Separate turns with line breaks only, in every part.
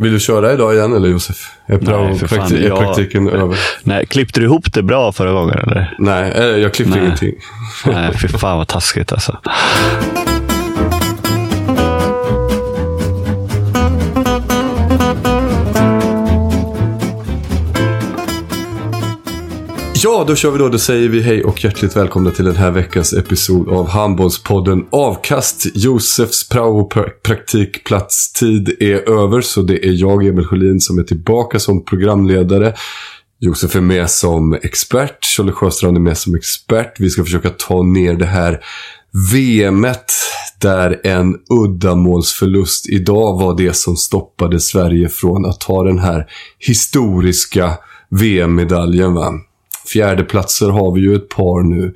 Vill du köra idag igen eller Josef? Är,
Nej, för fan.
prakti- är praktiken över?
Nej, klippte du ihop det bra förra gången eller?
Nej, eh, jag klippte
Nej.
ingenting.
Nej, fy fan vad taskigt alltså.
Ja, då kör vi då. Då säger vi hej och hjärtligt välkomna till den här veckans episod av Handbollspodden Avkast. Josefs prao-praktikplatstid är över, så det är jag, Emil Sjölin, som är tillbaka som programledare. Josef är med som expert, Charlie Sjöstrand är med som expert. Vi ska försöka ta ner det här VMet där en uddamålsförlust idag var det som stoppade Sverige från att ta den här historiska VM-medaljen. Va? Fjärdeplatser har vi ju ett par nu.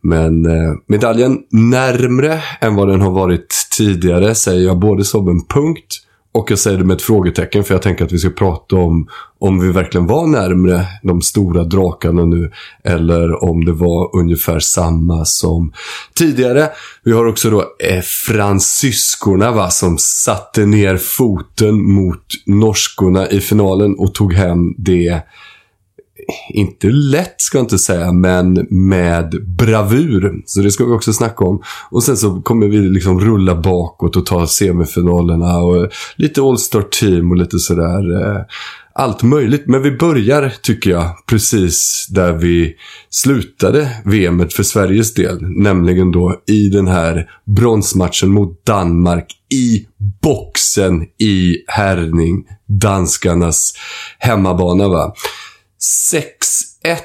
Men eh, medaljen närmre än vad den har varit tidigare säger jag både som en punkt och jag säger det med ett frågetecken för jag tänker att vi ska prata om om vi verkligen var närmre de stora drakarna nu eller om det var ungefär samma som tidigare. Vi har också då eh, fransyskorna va, som satte ner foten mot norskorna i finalen och tog hem det inte lätt ska jag inte säga, men med bravur. Så det ska vi också snacka om. Och sen så kommer vi liksom rulla bakåt och ta semifinalerna och lite All-Star Team och lite sådär. eh, Allt möjligt. Men vi börjar, tycker jag, precis där vi slutade VMet för Sveriges del. Nämligen då i den här bronsmatchen mot Danmark i boxen i Herning. Danskarnas hemmabana va. 6-1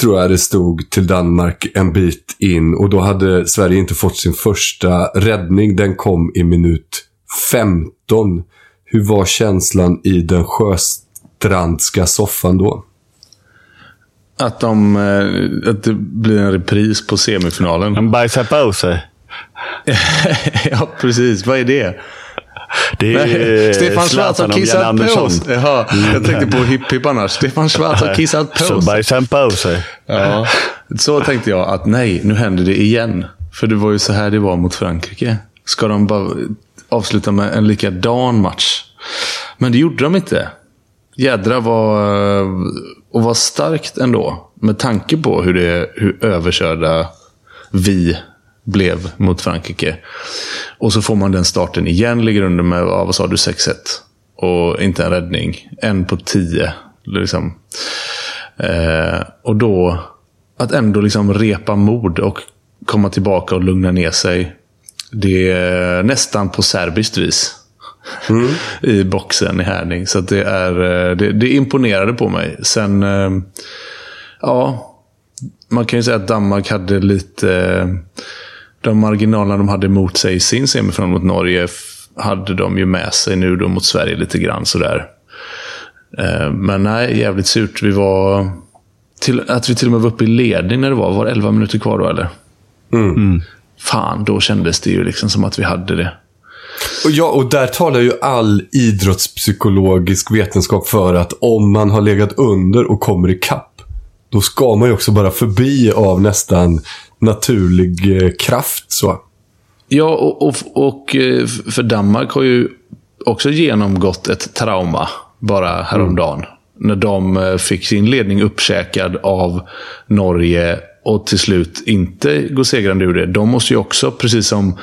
tror jag det stod till Danmark en bit in. Och då hade Sverige inte fått sin första räddning. Den kom i minut 15. Hur var känslan i den sjöstrandska soffan då?
Att, de, eh, att det blir en repris på semifinalen.
En bajsar på sig.
ja, precis. Vad är det?
Det är eh,
Stefan Schwarz har kissat på oss. Jaha, jag tänkte på Hipp Hipp annars. Stefan Schwarz har kissat på
Så
oss.
bajsar han på sig.
Ja, så tänkte jag att nej, nu händer det igen. För det var ju så här det var mot Frankrike. Ska de bara avsluta med en likadan match? Men det gjorde de inte. Jädra var... Och var starkt ändå. Med tanke på hur, det, hur överkörda vi blev mot Frankrike. Och så får man den starten igen. Ligger under med, ja, vad sa du, 6-1. Och inte en räddning. En på 10. Liksom. Eh, och då, att ändå liksom repa mod och komma tillbaka och lugna ner sig. Det är nästan på serbiskt vis. I boxen i Härning. Så det, är, eh, det, det imponerade på mig. Sen, eh, ja. Man kan ju säga att Danmark hade lite... eh, De marginalerna de hade mot sig i sin semifinal mot Norge hade de ju med sig nu då mot Sverige lite grann sådär. Eh, Men nej, jävligt surt. Vi var... Till, att vi till och med var uppe i ledning när det var. Var det 11 minuter kvar då eller? Fan, då kändes det ju liksom som att vi hade det.
Och, ja, och där talar ju all idrottspsykologisk vetenskap för att om man har legat under och kommer ikapp, då ska man ju också bara förbi av nästan naturlig eh, kraft. så.
Ja, och, och, och eh, för Danmark har ju också genomgått ett trauma bara häromdagen. När de eh, fick sin ledning uppkäkad av Norge och till slut inte går segrande ur det. De måste ju också, precis som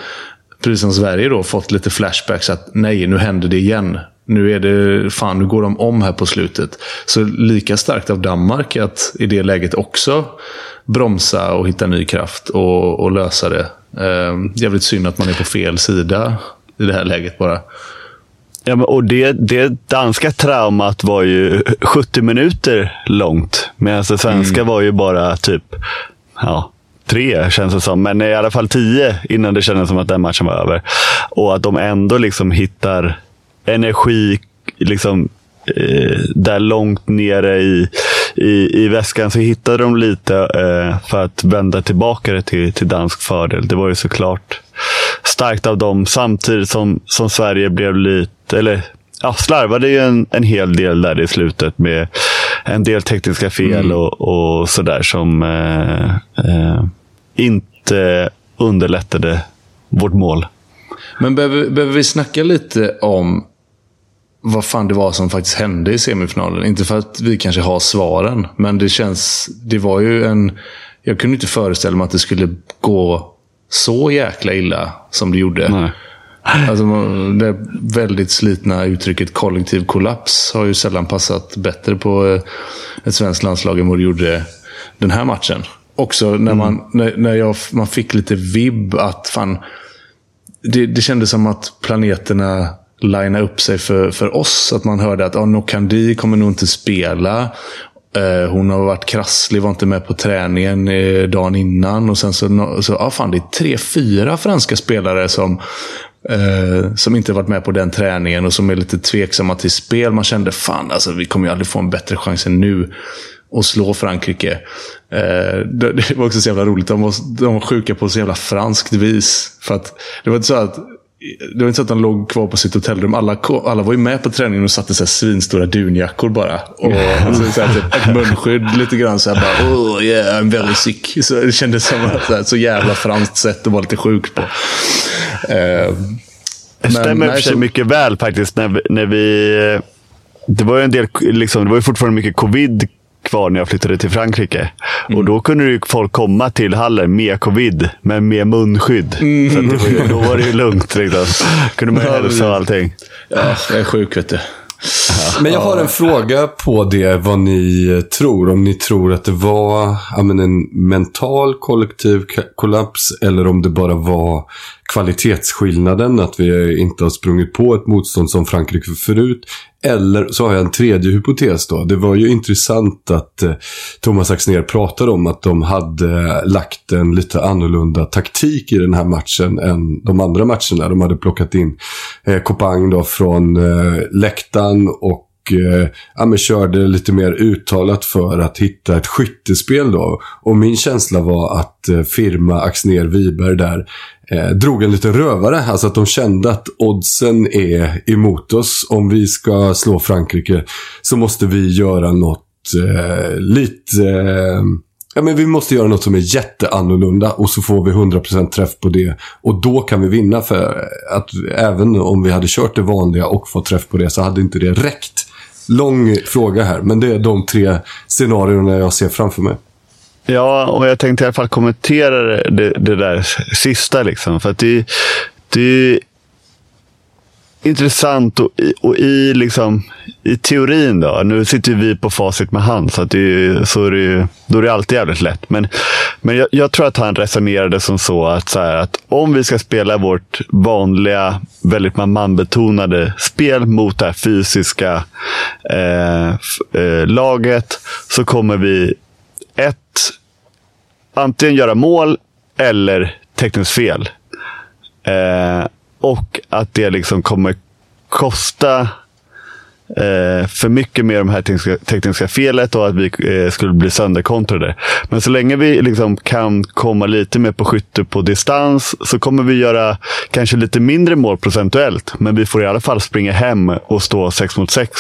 precis som Sverige då, fått lite flashbacks att nej, nu händer det igen. Nu är det, fan, nu går de om här på slutet. Så lika starkt av Danmark att i det läget också bromsa och hitta ny kraft och, och lösa det. Eh, jävligt synd att man är på fel sida i det här läget bara.
Ja, men, och det, det danska traumat var ju 70 minuter långt. Medan det svenska
Mm.
var ju bara typ ja, tre, känns det som. Men i alla fall tio innan det kändes som att den matchen var över. Och att de ändå liksom hittar energi liksom, eh, där långt nere i, i, i väskan. Så hittade de lite eh, för att vända tillbaka det till, till dansk fördel. Det var ju såklart starkt av dem. Samtidigt som, som Sverige blev lite, eller ja, slarvade ju en, en hel del där i slutet med en del tekniska fel och, och sådär som eh, eh, inte underlättade vårt mål.
Men behöver, behöver vi snacka lite om vad fan det var som faktiskt hände i semifinalen? Inte för att vi kanske har svaren, men det känns... Det var ju en... Jag kunde inte föreställa mig att det skulle gå så jäkla illa som det gjorde.
Nej.
Alltså, det väldigt slitna uttrycket kollektiv kollaps har ju sällan passat bättre på eh, ett svenskt landslag än vad det gjorde den här matchen. Också när, man, när, när jag, man fick lite vibb att fan, det, det kändes som att planeterna linea upp sig för, för oss. Att man hörde att ah, Nokandi kommer nog inte spela. Eh, hon har varit krasslig, var inte med på träningen eh, dagen innan. Och sen så, no- så ah, fan, det är tre, fyra franska spelare som, eh, som inte varit med på den träningen och som är lite tveksamma till spel. Man kände fan, alltså, vi kommer ju aldrig få en bättre chans än nu och slå Frankrike. Eh, det, det var också så jävla roligt. De var, de var sjuka på så jävla franskt vis. För att det var inte så att det var inte så att de låg kvar på sitt hotellrum. Alla, alla var ju med på träningen och satte så här svinstora dunjackor bara. Och så, så här, typ, ett munskydd lite grann. Så här, bara, oh yeah, I'm very sick. Så det kändes som att, så, här, så jävla franskt sätt att vara lite sjuk på. Eh,
Det stämmer i och för sig
så-
mycket väl faktiskt. När när vi, det var ju en del, liksom, det var ju fortfarande mycket covid kvar när jag flyttade till Frankrike. Och då kunde ju folk komma till hallen med covid, men med munskydd. Så att det var ju, då var det ju lugnt. Liksom. kunde man ju hälsa och allting.
Ja, jag är sjuk vet du.
Men jag har en fråga på det, vad ni tror. Om ni tror att det var men en mental kollektiv kollaps eller om det bara var kvalitetsskillnaden, att vi inte har sprungit på ett motstånd som Frankrike förut. Eller så har jag en tredje hypotes då. Det var ju intressant att eh, Thomas Axnér pratade om att de hade eh, lagt en lite annorlunda taktik i den här matchen än de andra matcherna. De hade plockat in eh, Kopang då från eh, läktaren och eh, ja, men körde lite mer uttalat för att hitta ett skyttespel då. Och min känsla var att eh, firma Axner Wiberg där eh, drog en liten rövare. Alltså att de kände att oddsen är emot oss. Om vi ska slå Frankrike så måste vi göra något eh, lite... Eh, Ja, men vi måste göra något som är jätteannorlunda och så får vi 100% träff på det. Och då kan vi vinna för att även om vi hade kört det vanliga och fått träff på det så hade inte det räckt. Lång fråga här, men det är de tre scenarierna jag ser framför mig.
Ja, och jag tänkte i alla fall kommentera det, det, där sista. Liksom, för att det, det intressant och, i- och i, liksom, i teorin då. Nu sitter ju vi på facit med han, så, att det, är- så är det, ju- då är det alltid jävligt lätt. Men, men jag, jag tror att han resonerade som så att, så här, att om vi ska spela vårt vanliga, väldigt man-betonade spel mot det här fysiska eh, eh, laget så kommer vi ett, antingen göra mål eller tekniskt fel. Eh, och att det liksom kommer kosta eh, för mycket med de här tekniska, tekniska felet och att vi eh, skulle bli sönderkontrade. Men så länge vi liksom kan komma lite mer på skytte på distans så kommer vi göra kanske lite mindre mål procentuellt. Men vi får i alla fall springa hem och stå 6 mot 6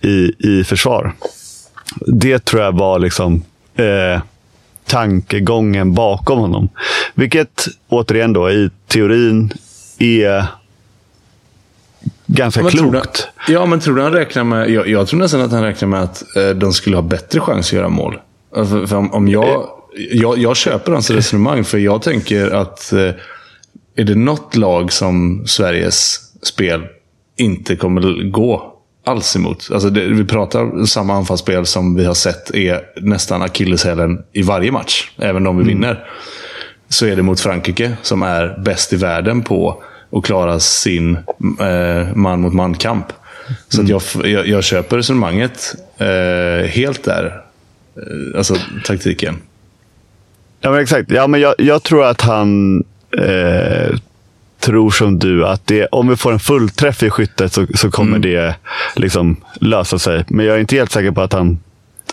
i, i försvar. Det tror jag var liksom eh, tankegången bakom honom. Vilket återigen då i teorin är ganska
Men
klokt.
du- Ja, men tror du han räknar med... Jag, jag tror nästan att han räknar med att eh, de skulle ha bättre chans att göra mål. Eh, För, för om, om jag, jag... Jag köper hans resonemang, för jag tänker att... Eh, är det något lag som Sveriges spel inte kommer gå alls emot. Alltså det, vi pratar samma anfallsspel som vi har sett är nästan akilleshälen i varje match. Även om vi
Mm.
vinner. Så är det mot Frankrike som är bäst i världen på att klara sin eh, man mot man-kamp. Så att jag, jag, jag köper resonemanget eh, helt där. Eh, alltså taktiken.
Ja, men exakt. Ja, men jag, jag tror att han eh, tror som du att det, om vi får en fullträff i skyttet så, så kommer
Mm.
det liksom lösa sig. Men jag är inte helt säker på att han...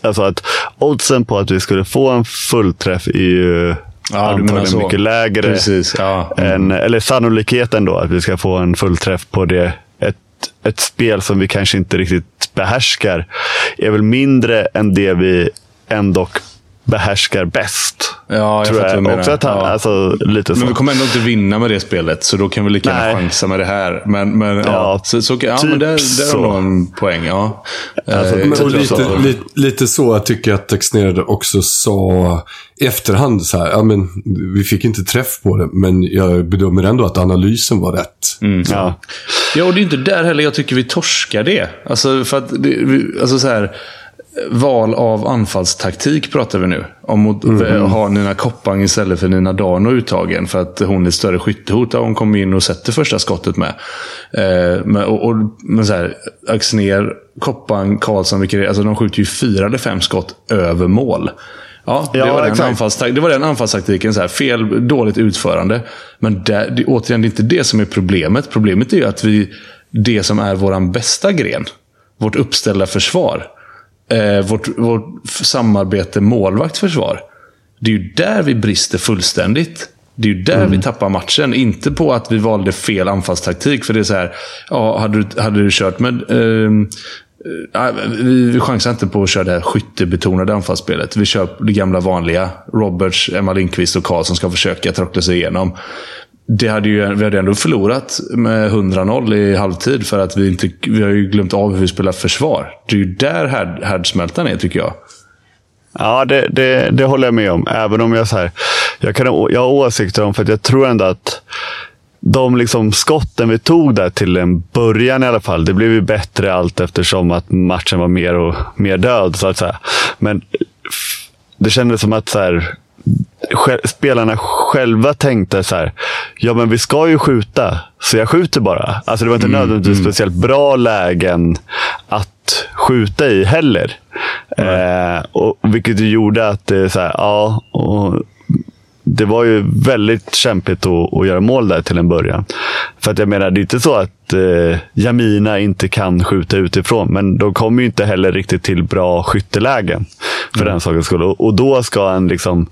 Alltså att oddsen på att vi skulle få en fullträff är ju
Ja, du menar så.
mycket lägre.
Precis, ja.
än, eller sannolikheten då att vi ska få en fullträff på det. Ett, ett spel som vi kanske inte riktigt behärskar är väl mindre än det vi ändå behärskar bäst.
Ja, jag
tror
du menar.
Också att han,
Ja.
alltså, lite så.
Men vi kommer ändå inte vinna med det spelet, så då kan vi lika gärna chansa med det här. Men, men, ja,
Ja,
så, så, ja,
typ
men där, där har nog en poäng. Ja.
Alltså,
Eh,
men- Jag tror
lite,
så.
lite, lite så jag tycker jag att Texnerade också sa i efterhand. Så här, ja, men, vi fick inte träff på det, men jag bedömer ändå att analysen var rätt.
Ja.
Ja, och det är inte där heller jag tycker vi torskar det. Alltså, för att det, vi- alltså så här, val av anfallstaktik pratar vi nu. Om att ha Nina Koppang istället för Nina Dano uttagen. För att hon är ett större skyttehot. Ja, Hon kommer in och sätter första skottet med. Eh, men, och, och, men så här, Axnér, Koppang, Karlsson, är, alltså de skjuter ju fyra eller fem skott över mål. Ja, det,
Ja,
var den anfallstak- det var den anfallstaktiken. Så här, fel, dåligt utförande. Men där, det, återigen, det är inte det som är problemet. Problemet är ju att vi, det som är vår bästa gren, vårt uppställda försvar, eh, vårt, vårt samarbete målvakt-försvar. Det är ju där vi brister fullständigt. Det är ju där vi tappar matchen. Inte på att vi valde fel anfallstaktik. För det är så här, ja, hade, du, hade du kört med... ehm, eh, vi, chansar inte på att köra det här skyttebetonade anfallsspelet. Vi kör det gamla vanliga. Roberts, Emma Lindqvist och Karlsson ska försöka trockla sig igenom. Det hade ju, vi hade ändå förlorat med 100-0 i halvtid för att vi, inte, vi har ju glömt av hur vi spelar försvar. Det är ju där härd, härdsmältan är, tycker jag.
Ja, det, det, det håller jag med om. Även om jag, så här, jag, kan, jag har åsikter om, för att jag tror ändå att de liksom skotten vi tog där till en början i alla fall, det blev ju bättre allt eftersom att matchen var mer och mer död. Så att säga. Men det kändes som att så här, spelarna själva tänkte så här, ja men vi ska ju skjuta, så jag skjuter bara. Alltså det var inte nödvändigtvis speciellt bra lägen att skjuta i heller. Eh, och, vilket gjorde att det så här, ja, och det var ju väldigt kämpigt att, att göra mål där till en början. För att jag menar, det är inte så att eh, Jamina inte kan skjuta utifrån, men de kommer ju inte heller riktigt till bra skyttelägen. För den sakens skull. Och, och då ska en liksom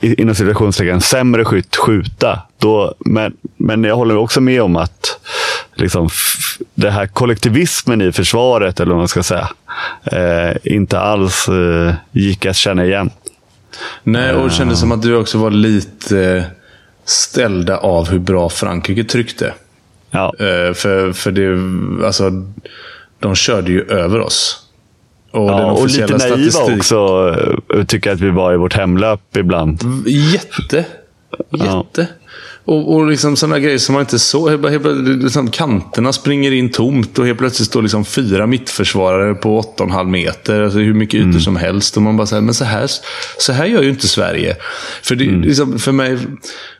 inom situationstecken sämre skytt skjuta. Då, men, men jag håller också med om att liksom, det här kollektivismen i försvaret, eller vad man ska säga, eh, inte alls eh, gick att känna igen.
Nej, och det kändes som att du också var lite eh, ställda av hur bra Frankrike tryckte.
Ja.
Eh, För, för det, alltså, de körde ju över oss. Och den
Ja, och lite naiva
statistik-
också, eh, tycker att vi var i vårt hemlöp ibland.
Jätte.
Ja.
Jätte. Och, och liksom sådana grejer som man inte såg. Helt, helt, liksom, kanterna springer in tomt och helt plötsligt står liksom fyra mittförsvarare på 8,5 meter. Alltså hur mycket ytor som helst. Och man bara säger, men så här, så här gör ju inte Sverige. För, det, liksom, för mig,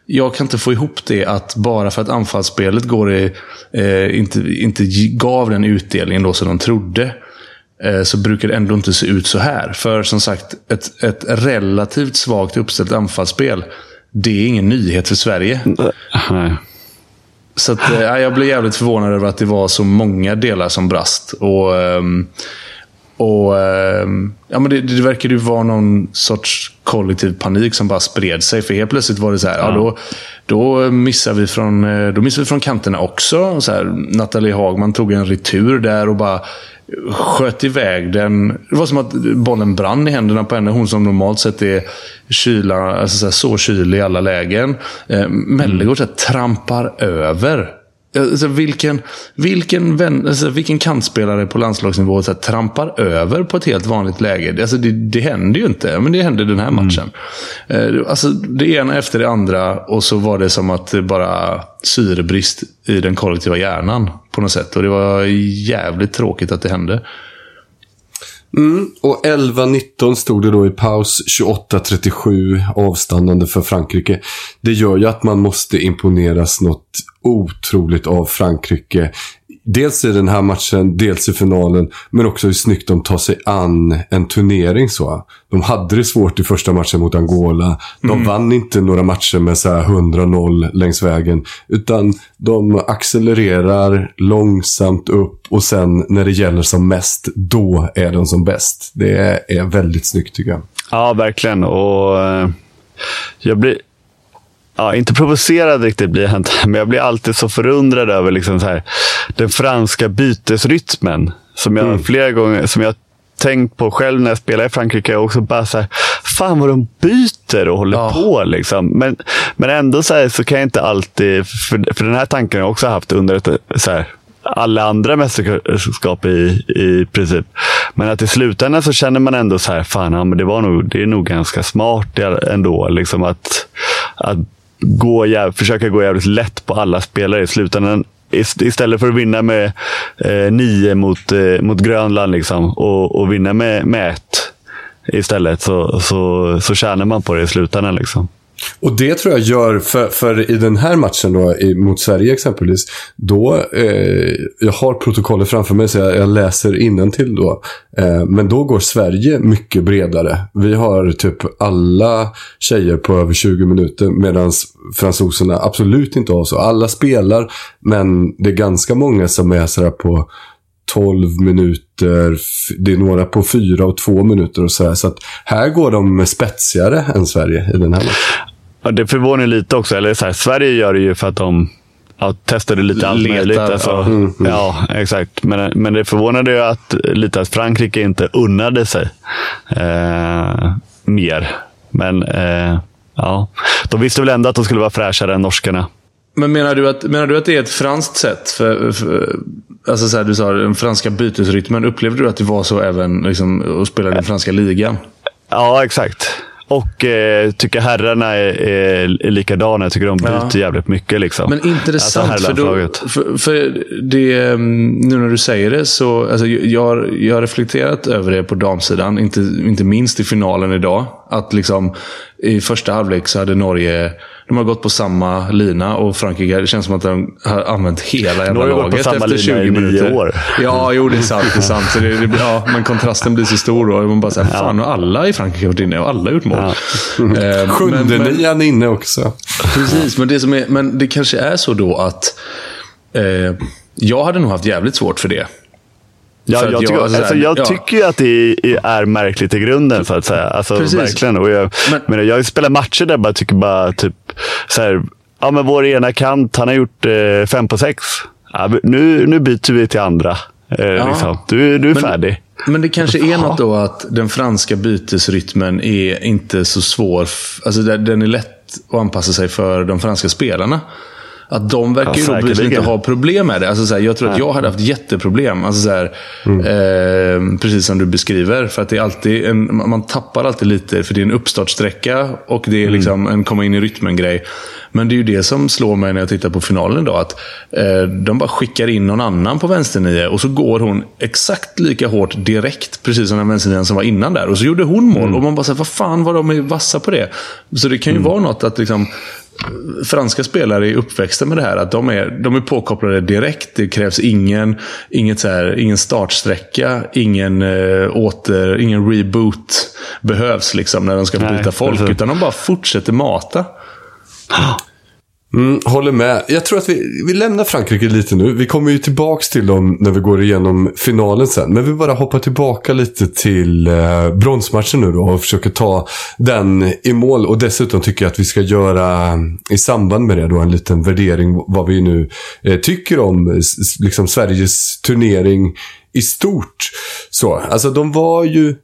jag kan inte få ihop det att bara för att anfallsspelet går i, eh, inte, inte gav den utdelningen då som de trodde så brukar det ändå inte se ut så här. För som sagt, ett, ett relativt svagt uppställt anfallsspel, det är ingen nyhet för Sverige.
Nej.
Så att, eh, jag blev jävligt förvånad över att det var så många delar som brast. Och, ehm, och ehm, ja, men det, det verkade ju vara någon sorts kollektiv panik som bara spred sig. För helt plötsligt var det så här, ja. då, då, missar vi från, eh, då missar vi från kanterna också. Så här, Nathalie Hagman tog en retur där och bara sköt iväg den. Det var som att bollen brann i händerna på henne. Hon som normalt sett är kyla, alltså så, här, så kylig i alla lägen. Eh, Mellegård trampar över Alltså, vilken, vilken, vän, alltså, vilken kantspelare på landslagsnivå så här, trampar över på ett helt vanligt läge? Alltså, det, det händer ju inte, men det hände den här matchen. Mm. Alltså, det ena efter det andra och så var det som att det bara syrebrist i den kollektiva hjärnan på något sätt. Och det var jävligt tråkigt att det hände.
Mm, och 11-19 stod det då i paus. 28-37 avstannande för Frankrike. Det gör ju att man måste imponeras något otroligt av Frankrike dels i den här matchen, dels i finalen, men också hur snyggt de tar sig an en turnering. så. De hade det svårt i första matchen mot Angola. De mm. vann inte några matcher med så 100-0 längs vägen. Utan de accelererar långsamt upp och sen när det gäller som mest, då är de som bäst. Det är väldigt snyggt tycker jag.
Ja, verkligen. Och uh, jag blir ja, inte provocerad riktigt blir jag inte, men jag blir alltid så förundrad över liksom så här, den franska bytesrytmen. Som jag mm. flera gånger som jag tänkt på själv när jag spelar i Frankrike. Och också bara så här, fan vad de byter och håller ja. på. Liksom. Men, men ändå så, här, så kan jag inte alltid, för, för den här tanken har jag också haft under ett, så här, alla andra mästerskap i, i princip. Men att i slutändan så känner man ändå så här, fan, ja, men det, var nog, det är nog ganska smart ändå. Liksom att, att gå, försöka gå jävligt lätt på alla spelare i slutändan. Istället för att vinna med eh, nio mot, eh, mot Grönland liksom, och, och vinna med, med ett istället så, så, så tjänar man på det i slutändan. Liksom.
Och det tror jag gör, för, för i den här matchen då, i, mot Sverige exempelvis, då, eh, jag har protokollet framför mig så jag, jag läser till då. Eh, men då går Sverige mycket bredare. Vi har typ alla tjejer på över 20 minuter medan fransoserna absolut inte har så. Alla spelar, men det är ganska många som är sådär på 12 minuter. Det är några på 4 och 2 minuter och sådär. Så att här går de spetsigare än Sverige i den här matchen.
Ja, det förvånar lite också. Eller så här, Sverige gör det ju för att de ja, testade lite allt Letar, möjligt. Alltså, ja. Mm, mm. ja, exakt. Men, men det förvånade ju att, lite att Frankrike inte unnade sig eh, mer. Men eh, ja, de visste väl ändå att de skulle vara fräschare än norskarna.
Men menar du att, menar du att det är ett franskt sätt? För, för alltså så här, du sa den franska bytesrytmen. Upplevde du att det var så även liksom, att spela den franska ligan?
Ja, exakt. Och eh, tycker herrarna är, är, är likadana. Jag tycker de byter ja. jävligt mycket. Liksom.
Men intressant. Alltså, för, då, för, för, det, mm, nu när du säger det så alltså, jag, har, jag har reflekterat över det på damsidan. Inte, inte minst i finalen idag. Att liksom i första halvlek så hade Norge de har gått på samma lina och Frankrike, det känns som att de har använt hela jävla laget gått på samma efter 20 lina minuter. I nio år. Ja, jo det är sant. Det är sant. Så det, det, ja, men kontrasten blir så stor då. Man bara säger, fan, ja. alla i Frankrike har varit inne och alla har gjort mål. Ja.
Eh, Sjunde nian inne också.
Precis, men det, som är, men det kanske är så då att eh, jag hade nog haft jävligt svårt för det.
Ja, jag, tycker, jag, alltså, alltså, jag ja. tycker att det är märkligt i grunden, så att säga. Alltså, verkligen. Och jag, men, men jag spelar matcher där jag tycker bara typ så här, ja men vår ena kant, han har gjort eh, fem på sex. Ja, nu, nu byter vi till andra. Eh, ja. liksom. Du, du är men, färdig.
Men det kanske är något då att den franska bytesrytmen är inte så svår. Alltså den är lätt att anpassa sig för de franska spelarna. Att de verkar ju ja, då inte ha problem med det. Alltså, så här, jag tror Nej. att jag hade haft jätteproblem. Alltså, så här, mm. eh, precis som du beskriver. För att det är alltid en, man tappar alltid lite, för det är en uppstartsträcka och det är mm. liksom en komma in i rytmen-grej. Men det är ju det som slår mig när jag tittar på finalen idag. Att eh, de bara skickar in någon annan på vänsternio och så går hon exakt lika hårt direkt. Precis som den vänsternian som var innan där. Och så gjorde hon mål. Mm. Och man bara säger vad fan var de är vassa på det? Så det kan ju mm. vara något att liksom franska spelare är uppväxta med det här. Att de är, de är påkopplade direkt. Det krävs ingen, inget så här, ingen startsträcka, ingen, äh, åter, ingen reboot behövs liksom när de ska byta Nej, folk. Utan de bara fortsätter mata.
Mm, håller med. Jag tror att vi, vi lämnar Frankrike lite nu. Vi kommer ju tillbaka till dem när vi går igenom finalen sen. Men vi bara hoppar tillbaka lite till eh, bronsmatchen nu då och försöker ta den i mål. Och dessutom tycker jag att vi ska göra i samband med det då en liten värdering vad vi nu eh, tycker om liksom Sveriges turnering i stort. Så, alltså de var ju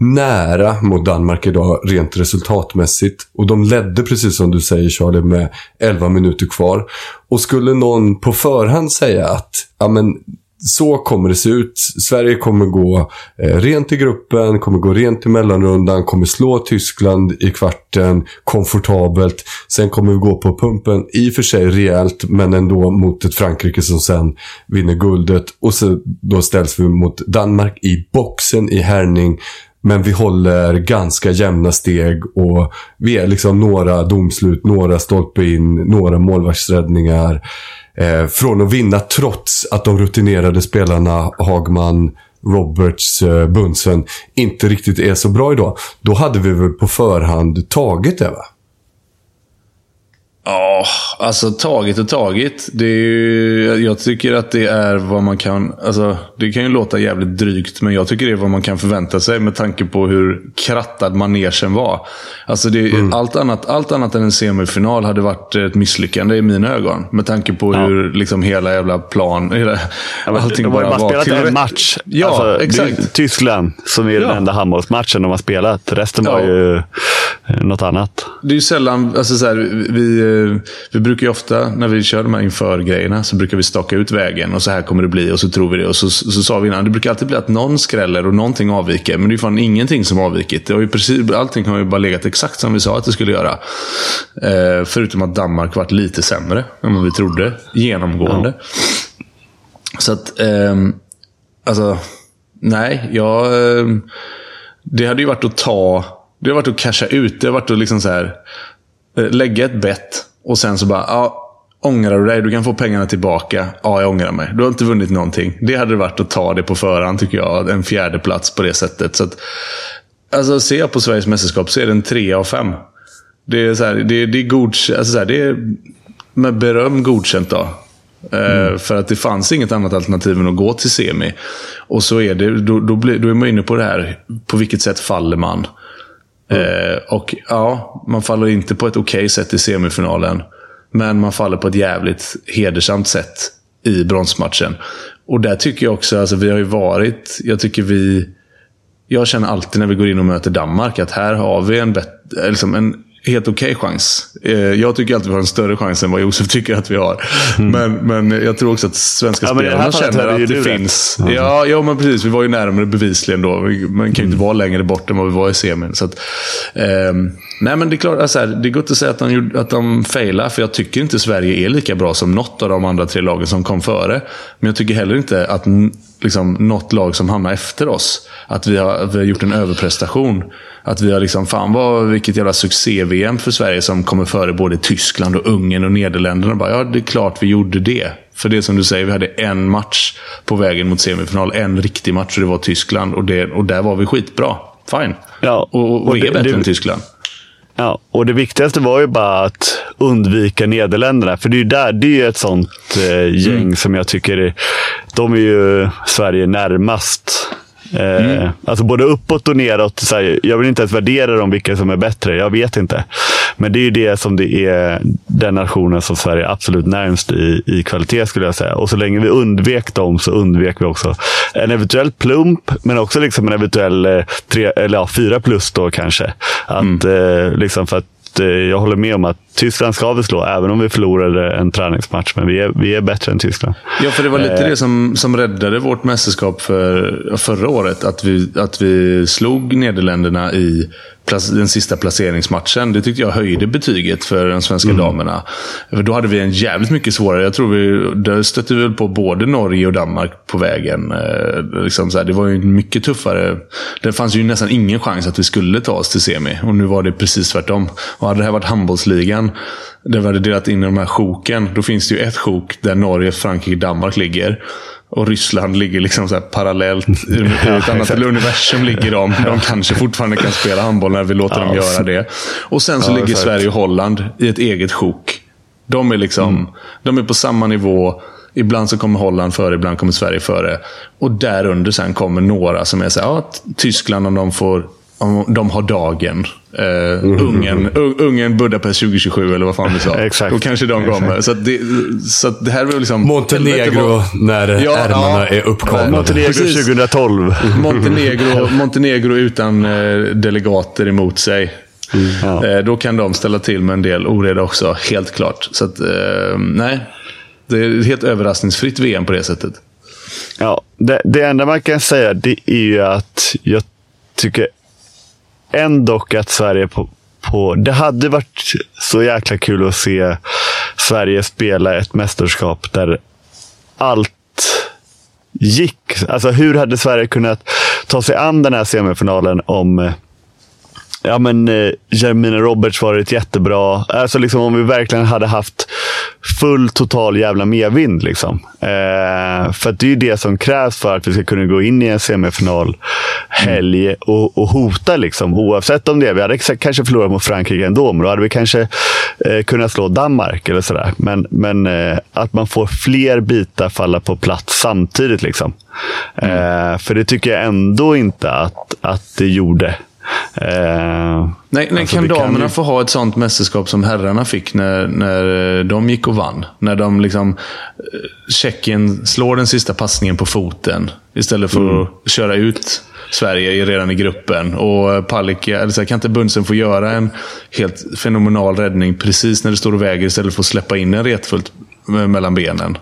nära mot Danmark idag rent resultatmässigt. Och de ledde, precis som du säger Charlie, med 11 minuter kvar. Och skulle någon på förhand säga att ja, men, så kommer det se ut. Sverige kommer gå eh, rent i gruppen, kommer gå rent i mellanrundan, kommer slå Tyskland i kvarten komfortabelt. Sen kommer vi gå på pumpen, i och för sig rejält, men ändå mot ett Frankrike som sen vinner guldet. Och så då ställs vi mot Danmark i boxen i Herning. Men vi håller ganska jämna steg och vi är liksom några domslut, några stolpe in, några målvaktsräddningar. Eh, från att vinna trots att de rutinerade spelarna Hagman, Roberts, eh, Bunsen inte riktigt är så bra idag. Då hade vi väl på förhand tagit det va?
Ja, alltså tagit och tagit. Det är ju, jag tycker att det är vad man kan... Alltså, det kan ju låta jävligt drygt, men jag tycker det är vad man kan förvänta sig med tanke på hur krattad manegen var. Alltså det, mm. allt, annat, allt annat än en semifinal hade varit ett misslyckande i mina ögon. Med tanke på ja. hur liksom hela jävla plan... Hela,
ja, allting bara var... Man spelat en match.
Ja, alltså,
exakt. Tyskland, som är ja. den enda handbollsmatchen de har spelat. Resten ja. var ju eh, något annat.
Det är ju sällan... Alltså så här, vi vi brukar ju ofta, när vi kör de här inför-grejerna, så brukar vi staka ut vägen och så här kommer det bli och så tror vi det. Och så, så, så sa vi innan, det brukar alltid bli att någon skräller och någonting avviker. Men det är fan ingenting som avvikit. Det har ju precis, allting har ju bara legat exakt som vi sa att det skulle göra. Eh, förutom att Danmark varit lite sämre än vad vi trodde, genomgående. Ja. Så att, eh, alltså, nej, jag... Eh, det hade ju varit att ta... Det har varit att casha ut. Det har varit att liksom så här, eh, lägga ett bett och sen så bara, ja, ångrar du dig? Du kan få pengarna tillbaka. Ja, jag ångrar mig. Du har inte vunnit någonting. Det hade varit att ta det på förhand, tycker jag. En fjärde plats på det sättet. Så att, alltså, ser jag på Sveriges mästerskap så är det en tre av fem. Det är, så här, det, det är godkänt. Alltså, så här, det är med beröm godkänt då. Eh, mm. för att det fanns inget annat alternativ än att gå till semi. Och så är det, då, då, blir, då är man inne på det här, på vilket sätt faller man? Eh, och ja, man faller inte på ett okej okay sätt i semifinalen. Men man faller på ett jävligt hedersamt sätt i bronsmatchen. Och där tycker jag också, alltså vi har ju varit, jag tycker vi... Jag känner alltid när vi går in och möter Danmark att här har vi en, bet, liksom en helt okej okay chans. Eh, jag tycker alltid vi har en större chans än vad Josef tycker att vi har. Mm. Men, men jag tror också att svenska ja, spelarna känner att det finns. Mm. Ja, ja, men precis. Vi var ju närmare bevisligen då. Man kan ju inte mm. vara längre bort än vad vi var i semin. Så att, eh, nej, men det är klart, alltså, det är gott att säga att de, att de failar, för jag tycker inte Sverige är lika bra som något av de andra tre lagen som kom före. Men jag tycker heller inte att liksom, något lag som hamnar efter oss, att vi har, vi har gjort en överprestation. Att vi har liksom, fan vad, vilket jävla succé-VM för Sverige som kommer före både Tyskland och Ungern och Nederländerna. Bara, ja, det är klart vi gjorde det. För det som du säger, vi hade en match på vägen mot semifinal. En riktig match och det var Tyskland. Och, det, och där var vi skitbra. Fine. Ja, och, och, och är det, bättre det, än Tyskland.
Ja, och det viktigaste var ju bara att undvika Nederländerna. För det är ju där, det är ett sånt eh, gäng mm. som jag tycker är, de är ju Sverige närmast. Eh, mm. Alltså både uppåt och neråt. Så här, jag vill inte ens värdera dem vilka som är bättre. Jag vet inte. Men det är ju det som det är den nationen som Sverige är absolut närmst i, i kvalitet skulle jag säga. Och så länge vi undvek dem så undvek vi också en eventuell plump, men också liksom en eventuell eh, tre, eller ja, fyra plus då kanske. Att, mm. eh, liksom för att Eh, jag håller med om att Tyskland ska vi slå, även om vi förlorade en träningsmatch. Men vi är, vi är bättre än Tyskland.
Ja, för det var lite eh. det som, som räddade vårt mästerskap för, förra året. Att vi, att vi slog Nederländerna i den sista placeringsmatchen. Det tyckte jag höjde betyget för de svenska mm. damerna. För då hade vi en jävligt mycket svårare. Jag tror vi där stötte vi väl på både Norge och Danmark på vägen. Eh, liksom det var ju mycket tuffare. Det fanns ju nästan ingen chans att vi skulle ta oss till semi. Och nu var det precis tvärtom. Och hade det här varit handbollsligan, där vi hade delat in i de här sjoken. Då finns det ju ett sjok där Norge, Frankrike, Danmark ligger. Och Ryssland ligger liksom så parallellt. I ett annat universum ligger de. De kanske fortfarande kan spela handboll när vi låter ja, dem göra det. Och sen så ja, ligger Sverige och Holland i ett eget sjok. De är liksom mm. de är på samma nivå. Ibland så kommer Holland före, ibland kommer Sverige före. Och därunder sen kommer några som är så här, ja, Tyskland om de får om de har dagen. Uh, Ungern, un, Ungern, Budapest 2027 eller vad fan du sa.
Exakt.
Då kanske de kommer. Så, att det, så att det här var liksom...
Montenegro när
Ja,
ärmarna
ja.
är uppkavlade.
Montenegro
Precis.
2012.
Montenegro, Montenegro utan eh, delegater emot sig.
Ja.
Eh, då kan de ställa till med en del oreda också, helt klart. Så att, eh, nej. Det är ett helt överraskningsfritt VM på det sättet.
Ja, det, det enda man kan säga det är ju att jag tycker ändå att Sverige på, på... Det hade varit så jäkla kul att se Sverige spela ett mästerskap där allt gick. Alltså hur hade Sverige kunnat ta sig an den här semifinalen om Ja, men eh, Jermina Roberts varit jättebra. Alltså liksom om vi verkligen hade haft full total jävla medvind. Liksom. Eh, för att det är ju det som krävs för att vi ska kunna gå in i en semifinal helg och, och hota. Liksom, oavsett om det. Vi hade kanske förlorat mot Frankrike ändå, men då hade vi kanske eh, kunnat slå Danmark eller sådär. Men, men eh, att man får fler bitar falla på plats samtidigt. Liksom. Eh, för det tycker jag ändå inte att, att det gjorde. Eh,
Nej, nej
alltså
kan damerna
ju-
få ha ett sånt mästerskap som herrarna fick när, när eh, de gick och vann? När de liksom... eh, Tjeckien slår den sista passningen på foten istället för
Mm.
att köra ut Sverige i- redan i gruppen. Och eh, Palicka, eller så här, kan inte Bunsen få göra en helt fenomenal räddning precis när det står och väger istället för att släppa in en retfullt mellan benen?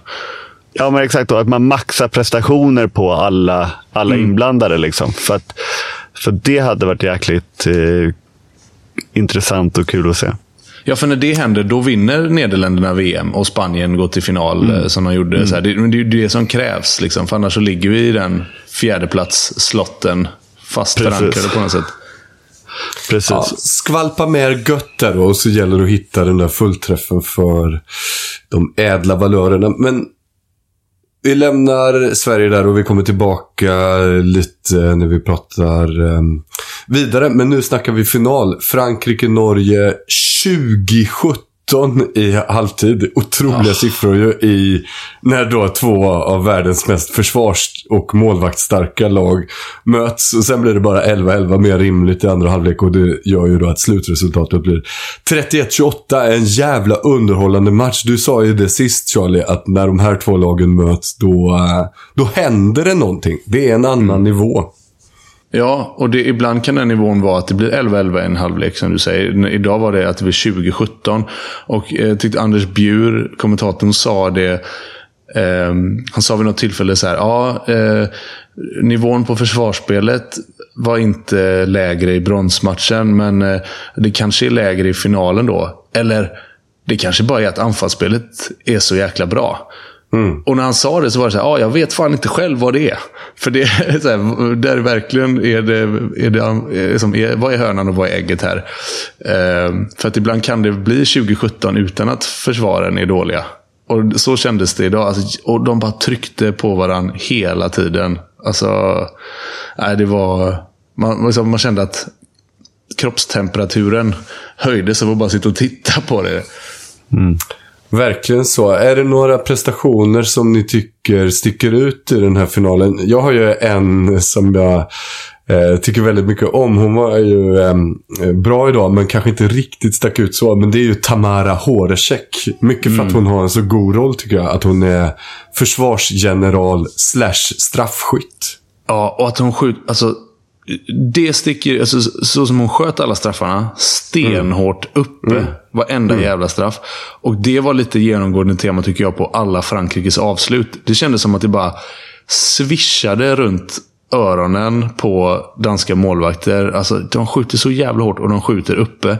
Ja, men exakt. Då, att man maxar prestationer på alla, alla inblandade. Liksom. För, att, för det hade varit jäkligt eh, intressant och kul att se.
Ja, för när det händer, då vinner Nederländerna VM och Spanien går till final
Mm.
eh, som de gjorde. Så här, det, men det är ju det som krävs, liksom, för annars så ligger vi i den fjärdeplats-slotten fast
Precis.
förankrade på något sätt.
Precis.
Ja, skvalpa mer gött där då och så gäller det att hitta den där fullträffen för de ädla valörerna. Men vi lämnar Sverige där och vi kommer tillbaka lite när vi pratar um, vidare. Men nu snackar vi final. Frankrike-Norge 2017 i halvtid. Otroliga siffror ju i när då två av världens mest försvars och målvaktsstarka lag möts. Och sen blir det bara 11-11 mer rimligt i andra halvlek och det gör ju då att slutresultatet blir 31-28. En jävla underhållande match. Du sa ju det sist Charlie, att när de här två lagen möts då, eh, då händer det någonting. Det är en annan nivå.
Ja, och det, ibland kan den nivån vara att det blir 11-11 i en halvlek, som du säger. Idag var det att det var 2017. Och eh, tyckte Anders Bjur, kommentatorn, sa det. Eh, han sa vid något tillfälle så här. Ja, eh, nivån på försvarsspelet var inte lägre i bronsmatchen, men eh, det kanske är lägre i finalen då. Eller det kanske bara är att anfallsspelet är så jäkla bra. Och när han sa det så var det så här, ah, jag vet fan inte själv vad det är. För det är så här, där verkligen är det, är det är som är, vad är hönan och vad är ägget här? Eh, för att ibland kan det bli 2017 utan att försvaren är dåliga. Och så kändes det idag. Alltså, och de bara tryckte på varandra hela tiden. Alltså, nej, det var... Man, liksom, man kände att kroppstemperaturen höjdes av att bara sitta och titta på det.
Verkligen så. Är det några prestationer som ni tycker sticker ut i den här finalen? Jag har ju en som jag eh, tycker väldigt mycket om. Hon var ju eh, bra idag, men kanske inte riktigt stack ut så. Men det är ju Tamara Horecek. Mycket för att hon har en så god roll tycker jag. Att hon är försvarsgeneral slash straffskytt.
Ja, och att hon skjuter... Alltså, det sticker... Alltså, så som hon sköt alla straffarna. Stenhårt uppe. Varenda jävla straff. Och det var lite genomgående tema tycker jag på alla Frankrikes avslut. Det kändes som att det bara svischade runt öronen på danska målvakter. Alltså, de skjuter så jävla hårt och de skjuter uppe.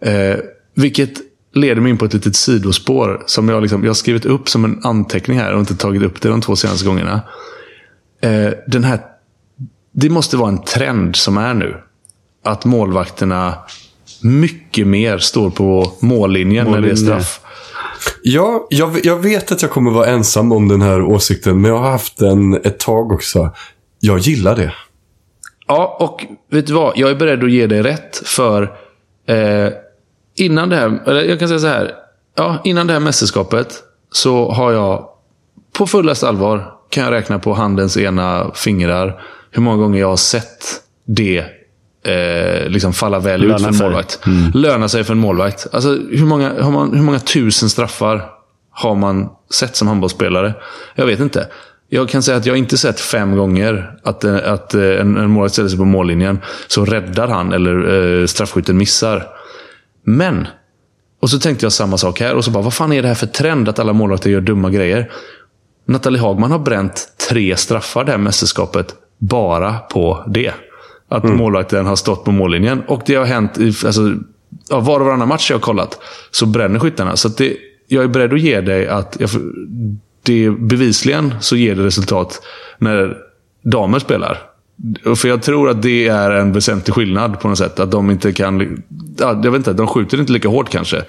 Eh, vilket leder mig in på ett litet sidospår. Som jag, liksom, jag har skrivit upp som en anteckning här och inte tagit upp det de två senaste gångerna. Eh, den här, det måste vara en trend som är nu. Att målvakterna mycket mer står på mållinjen när det är straff.
Ja, jag, jag vet att jag kommer vara ensam om den här åsikten. Men jag har haft den ett tag också. Jag gillar det.
Ja, och vet du vad? Jag är beredd att ge dig rätt. För eh, innan det här, eller jag kan säga så här. Ja, innan det här mästerskapet så har jag på fullast allvar kan jag räkna på handens ena fingrar hur många gånger jag har sett det eh, liksom falla väl ut för en
sig.
målvakt. Löna sig för en målvakt. Alltså, hur, många, har man, hur många tusen straffar har man sett som handbollsspelare? Jag vet inte. Jag kan säga att jag inte sett fem gånger att, eh, att eh, en, en målvakt ställer sig på mållinjen, så räddar han eller eh, straffskytten missar. Men, och så tänkte jag samma sak här. Och så bara, vad fan är det här för trend att alla målvakter gör dumma grejer? Nathalie Hagman har bränt tre straffar det här mästerskapet bara på det. Att målvakten har stått på mållinjen. Och det har hänt i alltså, var och varannan match jag har kollat. Så bränner skyttarna. Så det, jag är beredd att ge dig att jag, det bevisligen så ger det resultat när damer spelar. För jag tror att det är en väsentlig skillnad på något sätt. Att de inte kan... Ja, jag vet inte, de skjuter inte lika hårt kanske.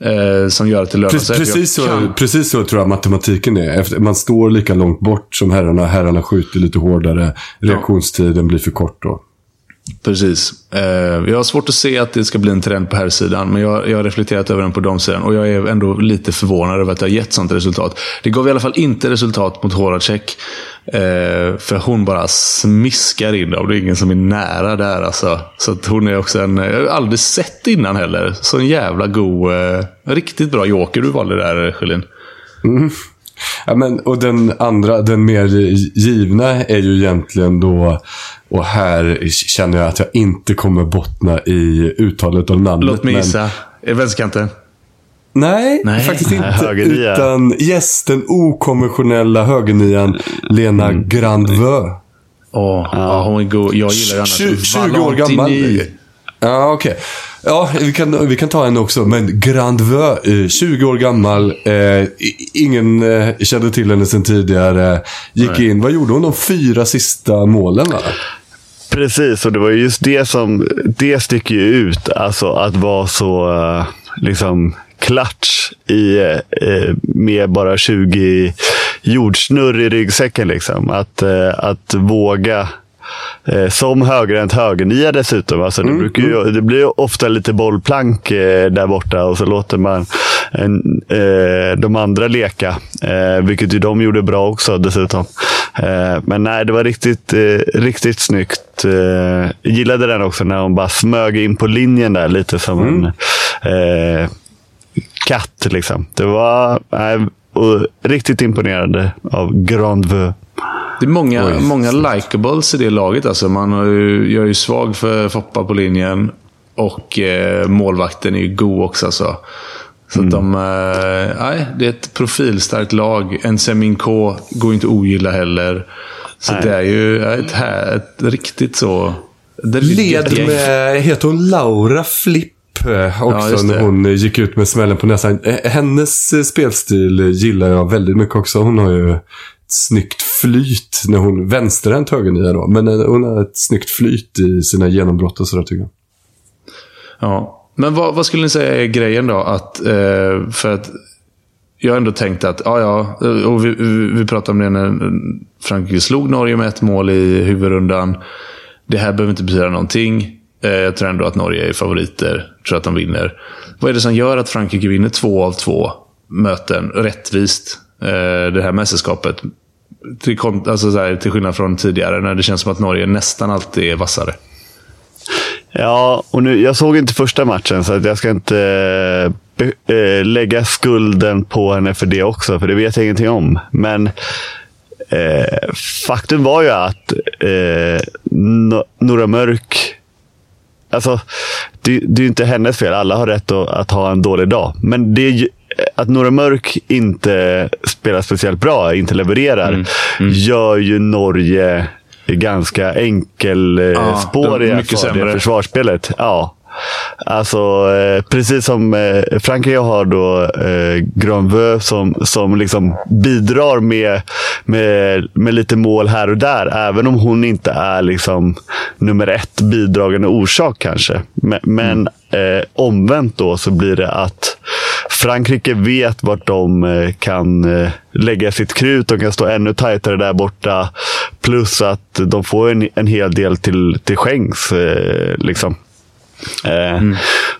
Eh, som gör att det lönar
Precis,
sig.
Precis, så,
kan-
precis så tror jag matematiken är. Efter, man står lika långt bort som herrarna. Herrarna skjuter lite hårdare. Reaktionstiden blir för kort då.
Precis. Eh, jag har svårt att se att det ska bli en trend på här sidan men jag, jag har reflekterat över den på damsidan. Och jag är ändå lite förvånad över att det har gett sånt resultat. Det gav i alla fall inte resultat mot Horacek. Eh, för hon bara smiskar in dem. Det är ingen som är nära där alltså. Så att hon är också en... Jag har aldrig sett innan heller. Så en jävla god... Eh, riktigt bra joker du valde där, Sjölin. Mm.
Ja, men, och den andra, den mer givna är ju egentligen då, och här känner jag att jag inte kommer bottna i uttalet av namnet.
Låt mig
men-
gissa. Är vänsterkanten?
Nej,
Nej.
faktiskt inte. Utan yes, den okonventionella högernian Lena Grandvö.
Åh, ja. hon är god. Jag gillar
20, 20 år gammal. Ja, okej. Ja, vi kan, vi kan ta henne också. Men Grandvö, eh, 20 år gammal. Eh, ingen eh, kände till henne sedan tidigare. Gick in. Vad gjorde hon de fyra sista målen? Va?
Precis, och det var ju just det som det sticker ju ut. Alltså att vara så eh, liksom klatsch i, eh, med bara 20 jordsnurr i ryggsäcken. Liksom. Att, eh, att våga Eh, som högerhänt högernia dessutom. Alltså det, brukar ju, det blir ju ofta lite bollplank eh, där borta och så låter man en, eh, de andra leka. Eh, vilket ju de gjorde bra också dessutom. Eh, men nej, det var riktigt, eh, riktigt snyggt. Gillade den också när hon bara smög in på linjen där lite som en eh, katt. Liksom. Det var nej, riktigt imponerande av Grandveux.
Det är många, många likables i det laget. Alltså man har ju, jag är ju svag för Foppa på linjen. Och eh, målvakten är ju god också. Alltså. Så att de, eh, nej, det är ett profilstarkt lag. En Semin K går inte att ogilla heller. Så
Nej.
det är ju ett, här, ett riktigt så... Det
Led med, heter hon Laura Flipp? eh,
Ja,
Också
det.
när hon eh, gick ut med smällen på näsan. Eh, Hennes spelstil gillar jag väldigt mycket också. Hon har ju ett snyggt flyt när hon vänsterhänt högernia då. Men eh, hon har ett snyggt flyt i sina genombrott och sådär tycker jag.
Ja. Men vad, vad skulle ni säga är grejen då? Att, eh, för att jag har ändå tänkt att, ja ja, eh, och vi, vi, vi pratade om det när Frankrike slog Norge med ett mål i huvudrundan. Det här behöver inte betyda någonting. Eh, jag tror ändå att Norge är favoriter. Jag tror att de vinner. Vad är det som gör att Frankrike vinner två av två möten rättvist? Eh, det här mästerskapet. Till, alltså så här, till skillnad från tidigare när det känns som att Norge nästan alltid är vassare.
Ja, och nu, jag såg inte första matchen så att jag ska inte eh, eh, lägga skulden på henne för det också, för det vet jag ingenting om. Men eh, faktum var ju att eh, no, Nora Mörk Alltså, det, det är ju inte hennes fel. Alla har rätt att, att ha en dålig dag. Men det att Nora Mörk inte spelar speciellt bra, inte levererar, gör ju Norge ganska
Ja,
enkelspåriga
de är mycket
för
sämre.
det försvarsspelet. Ja. Alltså, eh, precis som eh, Frankrike har då eh, Granveux som, som liksom bidrar med, med, med lite mål här och där. Även om hon inte är liksom nummer ett bidragande orsak kanske. Men, men eh, omvänt då så blir det att Frankrike vet vart de eh, kan eh, lägga sitt krut. De kan stå ännu tajtare där borta. Plus att de får en, en hel del till, till skänks. Eh, liksom. Eh,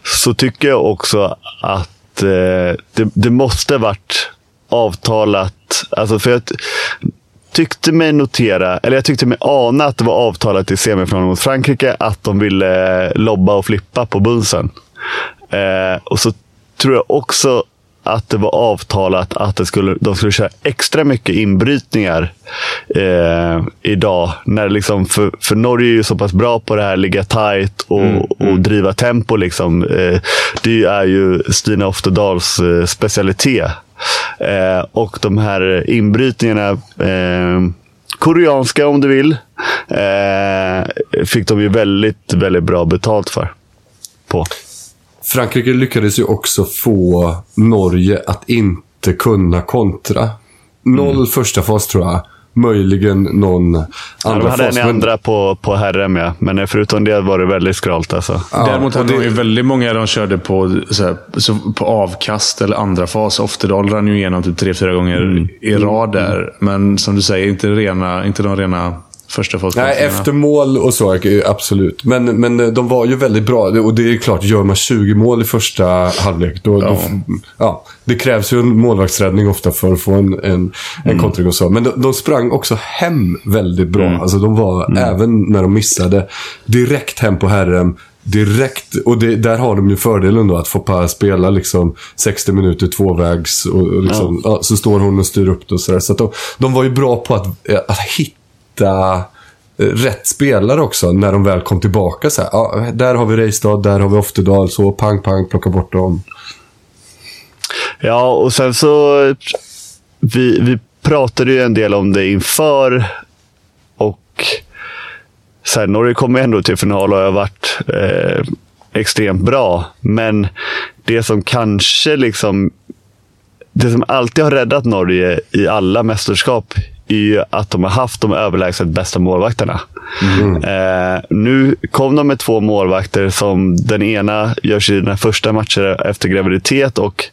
Så tycker jag också att det, det måste varit avtalat. Alltså för att tyckte mig notera, eller jag tyckte mig ana att det var avtalat i semifinalen mot Frankrike att de ville lobba och flippa på Bunsen. Eh, och så tror jag också att det var avtalat att det skulle, de skulle köra extra mycket inbrytningar eh, idag. När liksom, för, för Norge är ju så pass bra på det här, ligga tight och, mm, och mm. driva tempo. Liksom. Eh, det är ju Stina Oftedals eh, specialitet. Eh, och de här inbrytningarna, eh, koreanska om du vill, eh, fick de ju väldigt, väldigt bra betalt för. På.
Frankrike lyckades ju också få Norge att inte kunna kontra. Noll mm. första fas tror jag. Möjligen någon andra ja, de
hade fas. en andra på, på herrem, ja. Men förutom det var det väldigt skralt. Alltså.
Ja, Däremot hade det... de ju väldigt många de körde på, så här, så på avkast eller andra fas. Oftedal rann ju igenom typ tre, fyra gånger mm. i rad där. Mm. Men som du säger, inte, rena, inte de rena första
Nej, efter mål och så, absolut. Men, men de var ju väldigt bra. Och det är klart, gör man 20 mål i första halvlek, då, ja. då ja, det krävs ju en målvaktsräddning ofta för att få en, en, en mm. kontring och så. Men de, de, sprang också hem väldigt bra. Mm. Alltså de var, mm. även när de missade, direkt hem på herren. Direkt, och det, där har de ju fördelen då att få spela liksom 60 minuter tvåvägs. Och, och liksom, ja. så står hon och styr upp det och sådär. Så, så de, de var ju bra på att, att hitta hitta eh, rätt spelare också när de väl kom tillbaka. Så här, ja, där har vi Reistad, där har vi Oftedal, så pang, pang, plocka bort dem.
Ja, och sen så... Vi, vi pratade ju en del om det inför och så här, Norge kommer ändå till final och har varit eh, extremt bra. Men det som kanske liksom... Det som alltid har räddat Norge i alla mästerskap är att de har haft de överlägset bästa målvakterna. Mm. Eh, nu kom de med två målvakter som den ena gör sina första matcher efter graviditet och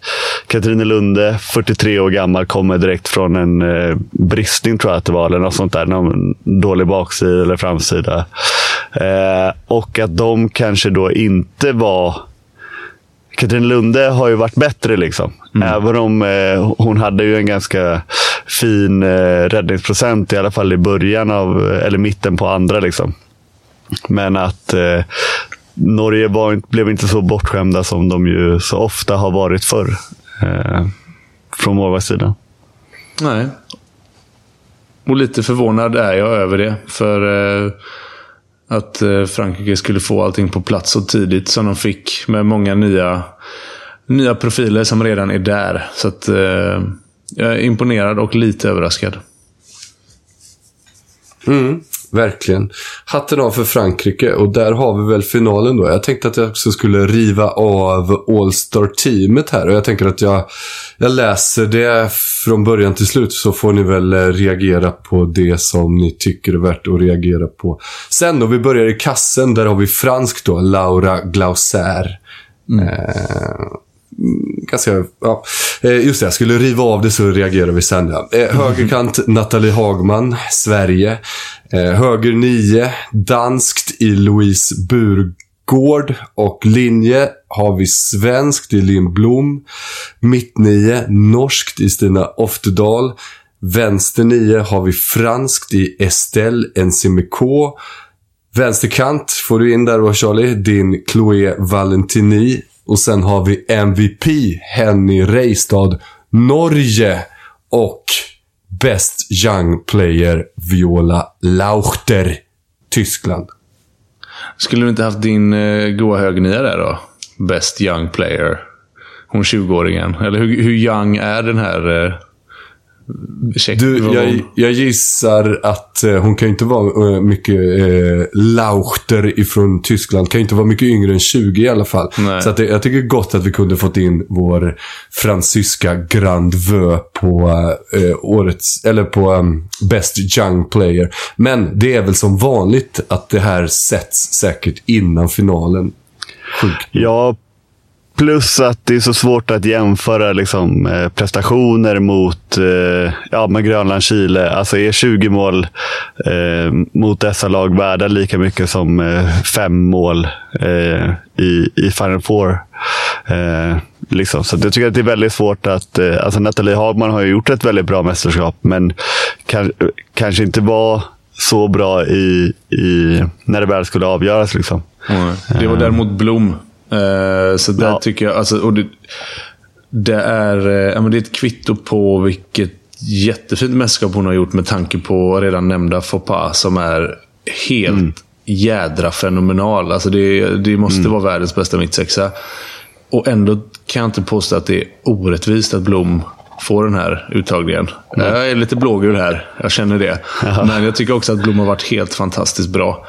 Katrine Lunde, 43 år gammal, kommer direkt från en eh, bristning tror jag att det var, eller något sånt där. Någon dålig baksida eller framsida. Eh, och att de kanske då inte var Katrin Lunde har ju varit bättre. liksom. Mm. Även om eh, hon hade ju en ganska fin eh, räddningsprocent, i alla fall i början av, eller mitten på andra. Liksom. Men att eh, Norge var, blev inte så bortskämda som de ju så ofta har varit förr. Eh, från målvaktssidan.
Nej. Och lite förvånad är jag över det. För eh, att eh, Frankrike skulle få allting på plats så tidigt som de fick. Med många nya, nya profiler som redan är där. Så att, eh, jag är imponerad och lite överraskad.
Mm, verkligen. Hatten av för Frankrike och där har vi väl finalen då. Jag tänkte att jag också skulle riva av All-Star-teamet här och jag tänker att jag, jag läser det från början till slut så får ni väl eh, reagera på det som ni tycker är värt att reagera på. Sen då, vi börjar i kassen. Där har vi fransk då, Laura Glauser. Mm. Eh, ganska, ja. Eh, just det, jag skulle riva av det så reagerar vi sen. Ja. Eh, högerkant, Nathalie Hagman, Sverige. Eh, höger 9, danskt i Louise Burgård. Och linje har vi svenskt i Linn Blom. Mitt 9, norskt i Stina Oftedal. Vänster 9 har vi franskt i Estelle Ensimiko. Vänsterkant får du in där då Charlie. Din Chloé Valentini. Och sen har vi MVP, Henny Reistad, Norge. Och Best Young Player, Viola Lauchter, Tyskland.
Skulle du inte haft din eh, goa högnia där då? Best Young Player. Hon 20-åringen. Eller hur, hur young är den här... Eh, Uh
du, jag, jag, gissar att eh, hon kan ju inte vara eh, mycket eh, Lauchter ifrån Tyskland. Kan ju inte vara mycket yngre än 20 i alla fall. Nej. Så att det, jag tycker gott att vi kunde fått in vår fransyska Grand Vö på eh, årets, eller på um, Best Young Player. Men det är väl som vanligt att det här sätts säkert innan finalen.
Sjukt. Ja, Plus att det är så svårt att jämföra liksom, eh, prestationer mot eh, ja, med Grönland, Chile. Alltså är 20 mål eh, mot dessa lag värda lika mycket som eh, fem mål eh, i, i Final Four? Eh, liksom. Så jag tycker att det är väldigt svårt att... Eh, alltså Nathalie Hagman har ju gjort ett väldigt bra mästerskap, men kan, kanske inte var så bra i, i, när det väl skulle avgöras. Liksom.
Mm. Det var däremot Blom. Eh, så där
Ja.
tycker jag... Alltså, och det, det, är, eh, ja, men det är ett kvitto på vilket jättefint mästerskap hon har gjort med tanke på redan nämnda Foppa som är helt jädra fenomenal. Alltså det, det måste vara världens bästa mittsexa. Och ändå kan jag inte påstå att det är orättvist att Blom får den här uttagningen. Jag är lite blågul här, jag känner det. Men jag tycker också att Blom har varit helt fantastiskt bra.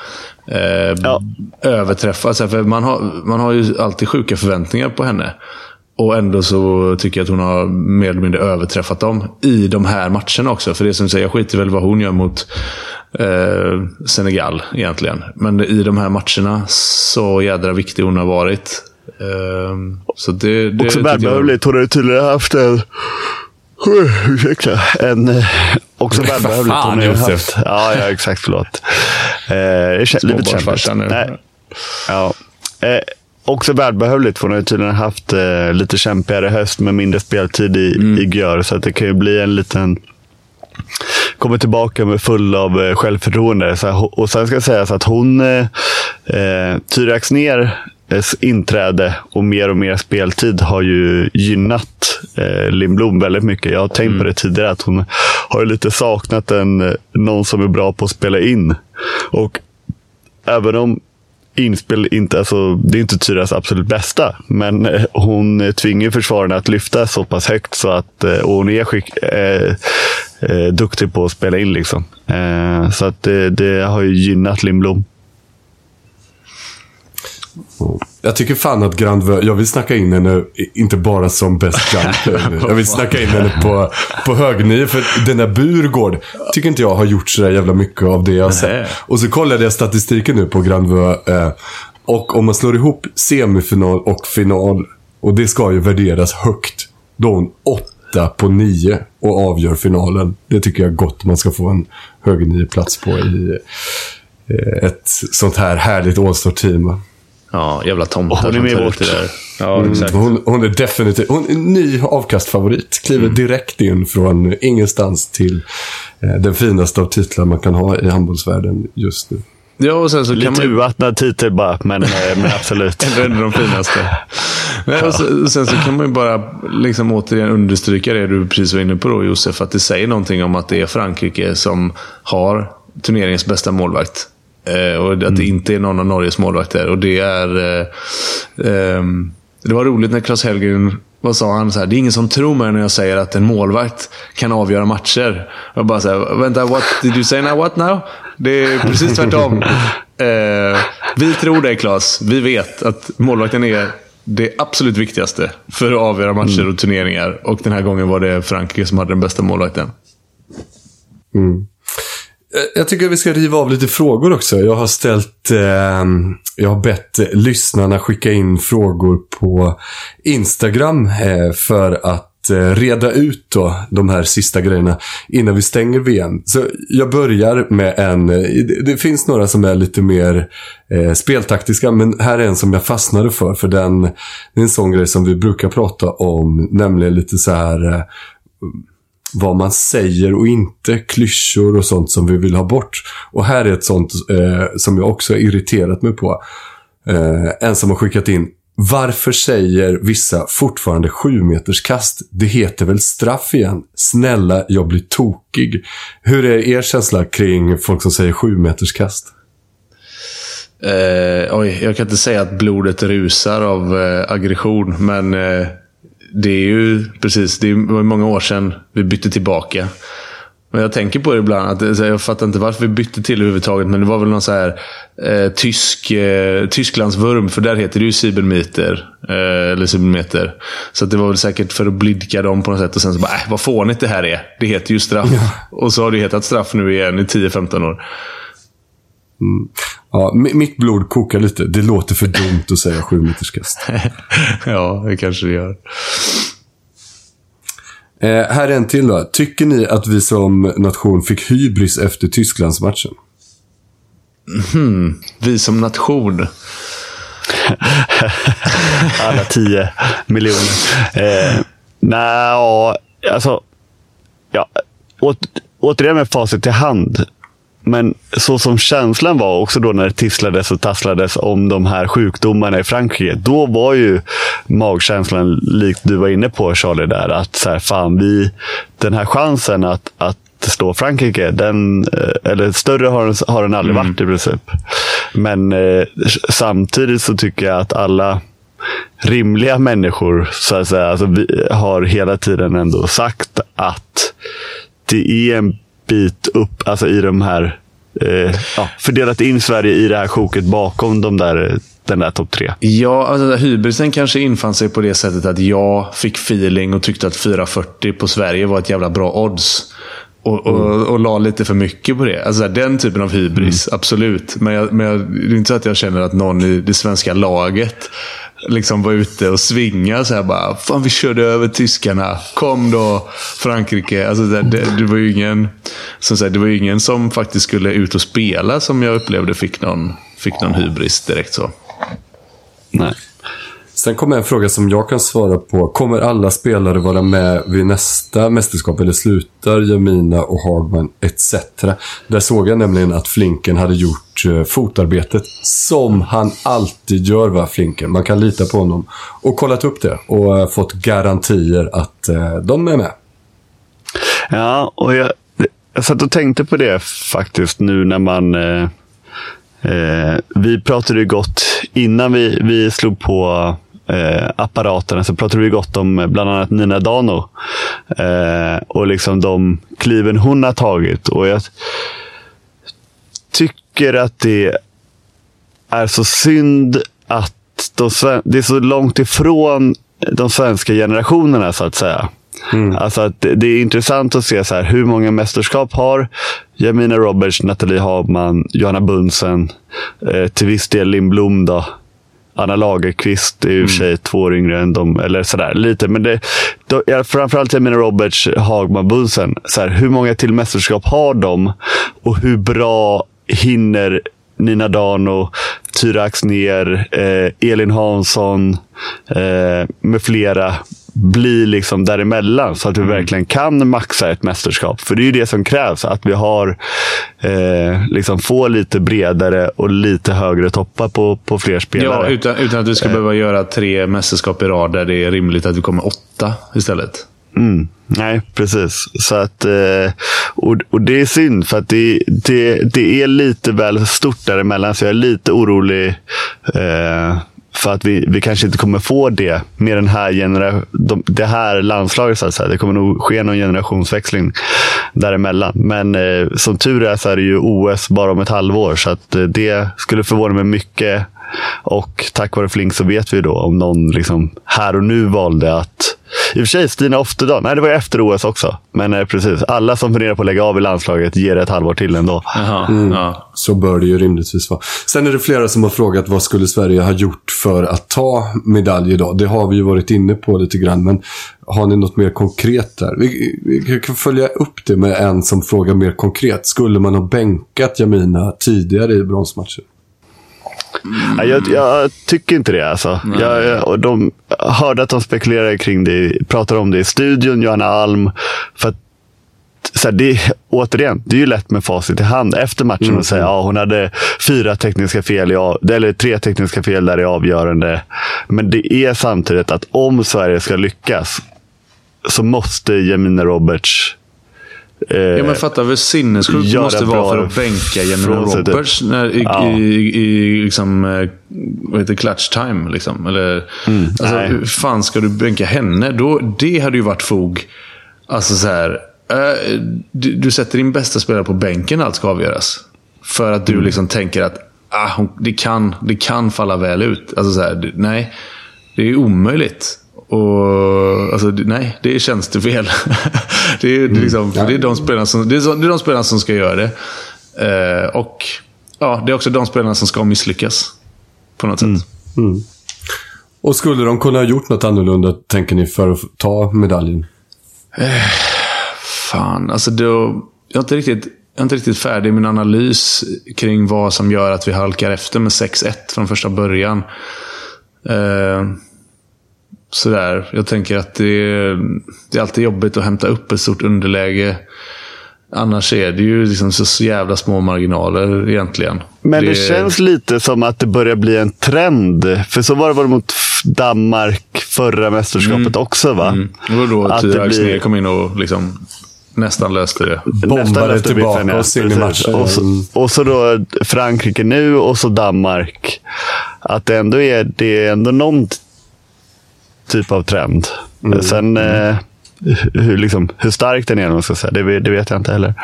Eh,
Ja.
Överträffa, alltså, för man har, man har ju alltid sjuka förväntningar på henne. Och ändå så tycker jag att hon har mer eller mindre överträffat dem i de här matcherna också. För det som säger, jag skiter väl vad hon gör mot eh, Senegal egentligen. Men i de här matcherna, så jädra viktig hon har varit. Eh, så det, det
Också välbehövligt. Hon har ju tydligen haft en... Ursäkta. En, eh, också har ju
Josef.
haft... Ja, ja, exakt. Förlåt. Eh, kämpigt.
nu.
Nej. Ja. Eh, också välbehövligt. för Hon har ju tydligen haft eh, lite kämpigare höst med mindre speltid i,
Mm.
i Gör. Så att det kan ju bli en liten... Kommer tillbaka med full av eh, självförtroende. Så, här, och sen ska sägas att hon... Eh, eh, Tyra Axnér inträde och mer och mer speltid har ju gynnat eh, Lindblom väldigt mycket. Jag har tänkt på det tidigare, att hon har lite saknat en, eh, någon som är bra på att spela in. Och även om inspel inte, alltså, det är inte Tyras absolut bästa, men eh, hon eh, tvingar försvararna att lyfta så pass högt så att och hon är skick, eh, eh, duktig på att spela in. Liksom. Eh, så att det, det har ju gynnat Lindblom.
Jag tycker fan att Grandvö, jag vill snacka in henne, inte bara som bäst jumper. Jag vill snacka in henne på, på högnio. För den där Burgård tycker inte jag har gjort så där jävla mycket av det jag sett. Och så kollade jag statistiken nu på Grandvö. Eh, och om man slår ihop semifinal och final, och det ska ju värderas högt, då är hon åtta på nio och avgör finalen. Det tycker jag gott man ska få en hög plats på i eh, ett sånt här härligt All-star-team.
Ja, jävla tomtar
Hon är
som
med
tar ut det där. Ja, exakt.
Hon, hon är definitivt hon är en ny avkastfavorit. Kliver direkt in från ingenstans till eh, den finaste av titlar man kan ha i handbollsvärlden just nu.
Ja, och sen så kan
Lite
man
urvattnad titel bara, men, eh, men absolut.
En av de finaste. Nej, och så, sen så kan man ju bara liksom återigen understryka det du precis var inne på då Josef. Att det säger någonting om att det är Frankrike som har turneringens bästa målvakt. Eh, och att det inte är någon av Norges målvakter. Och det är... Eh, ehm, det var roligt när Claes Hellgren vad sa han? Så här, det är ingen som tror mig när jag säger att en målvakt kan avgöra matcher. Jag bara så här, vänta, what did you say now? What now? Det är precis tvärtom. eh, vi tror det Claes. Vi vet att målvakten är det absolut viktigaste för att avgöra matcher och turneringar. Och den här gången var det Frankrike som hade den bästa målvakten.
Eh, Eh, jag tycker vi ska riva av lite frågor också. Jag har ställt... Eh, jag har bett eh, lyssnarna skicka in frågor på Instagram eh, för att eh, reda ut då de här sista grejerna innan vi stänger VM. Så jag börjar med en... Eh, det, det finns några som är lite mer eh, speltaktiska, men här är en som jag fastnade för. För den, det är en sån grej som vi brukar prata om, nämligen lite så här... Vad man säger och inte, klyschor och sånt som vi vill ha bort. Och här är ett sånt eh, som jag också har irriterat mig på. Eh, en som har skickat in. Varför säger vissa fortfarande sju meters kast? Det heter väl straff igen? Snälla, jag blir tokig. Hur är er känsla kring folk som säger sju meters kast?
Eh, oj, jag kan inte säga att blodet rusar av eh, aggression, men eh, det är ju precis, det var många år sedan vi bytte tillbaka. Men jag tänker på det ibland, att, jag fattar inte varför vi bytte till överhuvudtaget, men det var väl någon så här eh, tysk, eh, Tysklandsvurm, för där heter det ju Sibelmeter. Eh, eller Sibelmeter. Så det var väl säkert för att blidka dem på något sätt. Och sen så bara, äh, vad fånigt det här är. Det heter ju straff. Och så har det hetat straff nu igen i 10-15 år.
Ja, mi- mitt blod kokar lite. Det låter för dumt att säga sju meters kast.
ja, det kanske det gör.
Eh, här är en till då. Tycker ni att vi som nation fick hybris efter Tysklandsmatchen?
Vi som nation.
Alla tio miljoner. Eh, Nej, ja, alltså. Ja, åt, återigen med facit i hand. Men så som känslan var också då när det tisslades och tasslades om de här sjukdomarna i Frankrike. Då var ju magkänslan, likt du var inne på Charlie, där att så här, fan, vi, den här chansen att, att slå Frankrike, den, eh, eller större har den, har den aldrig varit i princip. Men eh, samtidigt så tycker jag att alla rimliga människor så att säga, alltså, vi har hela tiden ändå sagt att det är en bit upp alltså i de här eh, ja, fördelat in Sverige i det här sjoket bakom de där, den där topp tre.
Ja, alltså, hybrisen kanske infann sig på det sättet att jag fick feeling och tyckte att 440 på Sverige var ett jävla bra odds. Och, och, mm. och la lite för mycket på det. Alltså Den typen av hybris, mm. absolut. Men, jag, men jag, det är inte så att jag känner att någon i det svenska laget liksom var ute och svingade så här bara. Fan, vi körde över tyskarna. Kom då, Frankrike. Alltså, det, det, det var ju ingen som, sagt, det var ingen som faktiskt skulle ut och spela som jag upplevde fick någon, fick någon hybris direkt så.
Nej. Sen kommer en fråga som jag kan svara på. Kommer alla spelare vara med vid nästa mästerskap eller slutar Jamina och Hagman etc? Där såg jag nämligen att Flinken hade gjort eh, fotarbetet som han alltid gör, va, Flinken. Man kan lita på honom. Och kollat upp det och eh, fått garantier att eh, de är med.
Ja, och jag, jag satt och tänkte på det faktiskt nu när man Eh, vi pratade ju gott innan vi, vi slog på eh, apparaterna så pratade vi gott om bland annat Nina Dano. Eh, och liksom de kliven hon har tagit. Och jag tycker att det är så synd att de, det är så långt ifrån de svenska generationerna så att säga. Mm. Alltså att det är intressant att se så här, hur många mästerskap har Jamina Roberts, Nathalie Hagman, Johanna Bunsen, eh, till viss del Lindblom. Då. Anna Lagerqvist är i och för sig mm. två år yngre än dem. Eller sådär, lite. Men det, då, framförallt Jamina Roberts, Hagman, Bunsen. Så här, hur många till mästerskap har de? Och hur bra hinner Nina Dano, Tyra Axner, eh, Elin Hansson eh, med flera bli liksom däremellan så att vi mm. verkligen kan maxa ett mästerskap. För det är ju det som krävs, att vi har eh, liksom får lite bredare och lite högre toppar på, på fler spelare.
Ja, utan, utan att vi ska eh. behöva göra tre mästerskap i rad där det är rimligt att vi kommer åtta istället.
Mm. Nej, precis. Så att, eh, och, och det är synd, för att det, det, det är lite väl stort däremellan. Så jag är lite orolig eh, för att vi, vi kanske inte kommer få det med den här genera de, det här landslaget. Så att säga. Det kommer nog ske någon generationsväxling däremellan. Men eh, som tur är så är det ju OS bara om ett halvår. Så att, eh, det skulle förvåna mig mycket. Och tack vare Flink så vet vi då om någon liksom här och nu valde att i och för sig, Stina Oftedal. Nej, det var ju efter OS också. Men eh, precis, alla som funderar på att lägga av i landslaget ger ett halvår till ändå.
mm. ja. Så bör det ju rimligtvis vara. Sen är det flera som har frågat vad skulle Sverige ha gjort för att ta medalj idag? Det har vi ju varit inne på lite grann, men har ni något mer konkret där? Vi, vi kan följa upp det med en som frågar mer konkret. Skulle man ha bänkat Jamina tidigare i bronsmatcher?
Mm. Jag, jag, tycker inte det. Alltså. Jag, jag, de hörde att de spekulerade kring det, pratade om det i studion, Johanna Alm. För att, så här, det, återigen, det är ju lätt med facit i hand efter matchen mm. säga att ja, hon hade fyra tekniska fel, i, eller tre tekniska fel där i avgörande. Men det är samtidigt att om Sverige ska lyckas så måste Jamina Roberts
ja, men fatta hur sinnessjukt det måste vara för att bänka Jennifer Roberts när, i, ja. i, i, liksom, eh, vad heter clutch time. Liksom. Eller, mm, alltså, hur fan ska du bänka henne? Då, det hade ju varit fog. Alltså så här, äh, du, du, sätter din bästa spelare på bänken allt ska avgöras. För att du mm. liksom tänker att ah, hon, det, kan, det kan falla väl ut. Alltså så här, nej, det är omöjligt. Och, alltså, nej, det är tjänstefel. det, är, mm. liksom, det, är de spelarna som, det, är, de spelarna som ska göra det. Eh, och ja, det är också de spelarna som ska misslyckas. På något mm. sätt. Mm.
Och skulle de kunna ha gjort något annorlunda, tänker ni, för att ta medaljen?
Eh, fan, alltså då, jag, är inte riktigt, jag är inte riktigt färdig med min analys kring vad som gör att vi halkar efter med 6-1 från första början. Eh, sådär. Jag tänker att det är, det är alltid jobbigt att hämta upp ett stort underläge. Annars är det ju liksom så jävla små marginaler egentligen.
Men det, det känns lite som att det börjar bli en trend. För så var det väl mot Danmark förra mästerskapet mm. också va? Mm.
Det var då att blir... kom in och liksom nästan löste det.
Bombade tillbaka oss in i matchen.
Och så, och så då Frankrike nu och så Danmark. Att det ändå är, det är ändå någon typ av trend. Mm. Sen eh, hur, liksom, hur stark den är, man ska säga, det, det vet jag inte heller.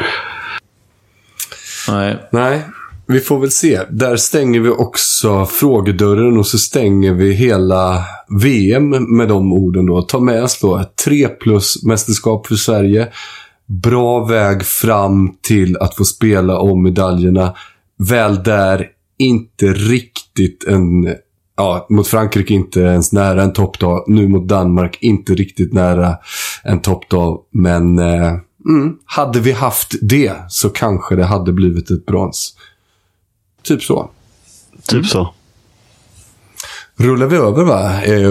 Nej. Nej, vi får väl se. Där stänger vi också frågedörren och så stänger vi hela VM med de orden då. Ta med oss då ett 3 plus mästerskap för Sverige. Bra väg fram till att få spela om medaljerna. Väl där, inte riktigt en ja, mot Frankrike inte ens nära en toppdag. Nu mot Danmark inte riktigt nära en toppdag. Men eh, mm, hade vi haft det så kanske det hade blivit ett brons. Typ så.
Typ mm. så.
Rullar vi över va? Eh,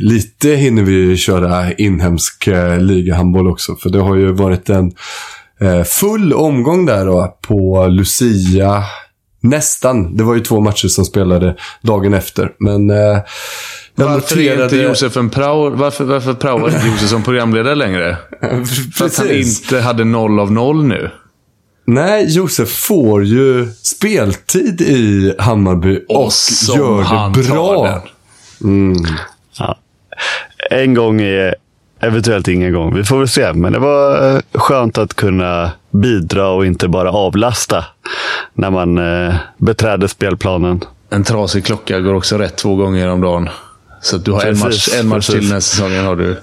lite hinner vi köra inhemsk eh, ligahandboll också. För det har ju varit en eh, full omgång där då på Lucia Nästan. Det var ju två matcher som spelade dagen efter. Men eh, jag
varför noterade... är inte Josef en prao... Varför, varför praoar inte Josef som programledare längre? För att han inte hade noll av noll nu.
Nej, Josef får ju speltid i Hammarby och, och gör det bra.
Mm. Ja. En gång är eventuellt ingen gång. Vi får väl se. Men det var eh, skönt att kunna bidra och inte bara avlasta när man eh, beträder spelplanen.
En trasig klocka går också rätt två gånger om dagen. Så du har precis, en match, en match till den här säsongen. Har du.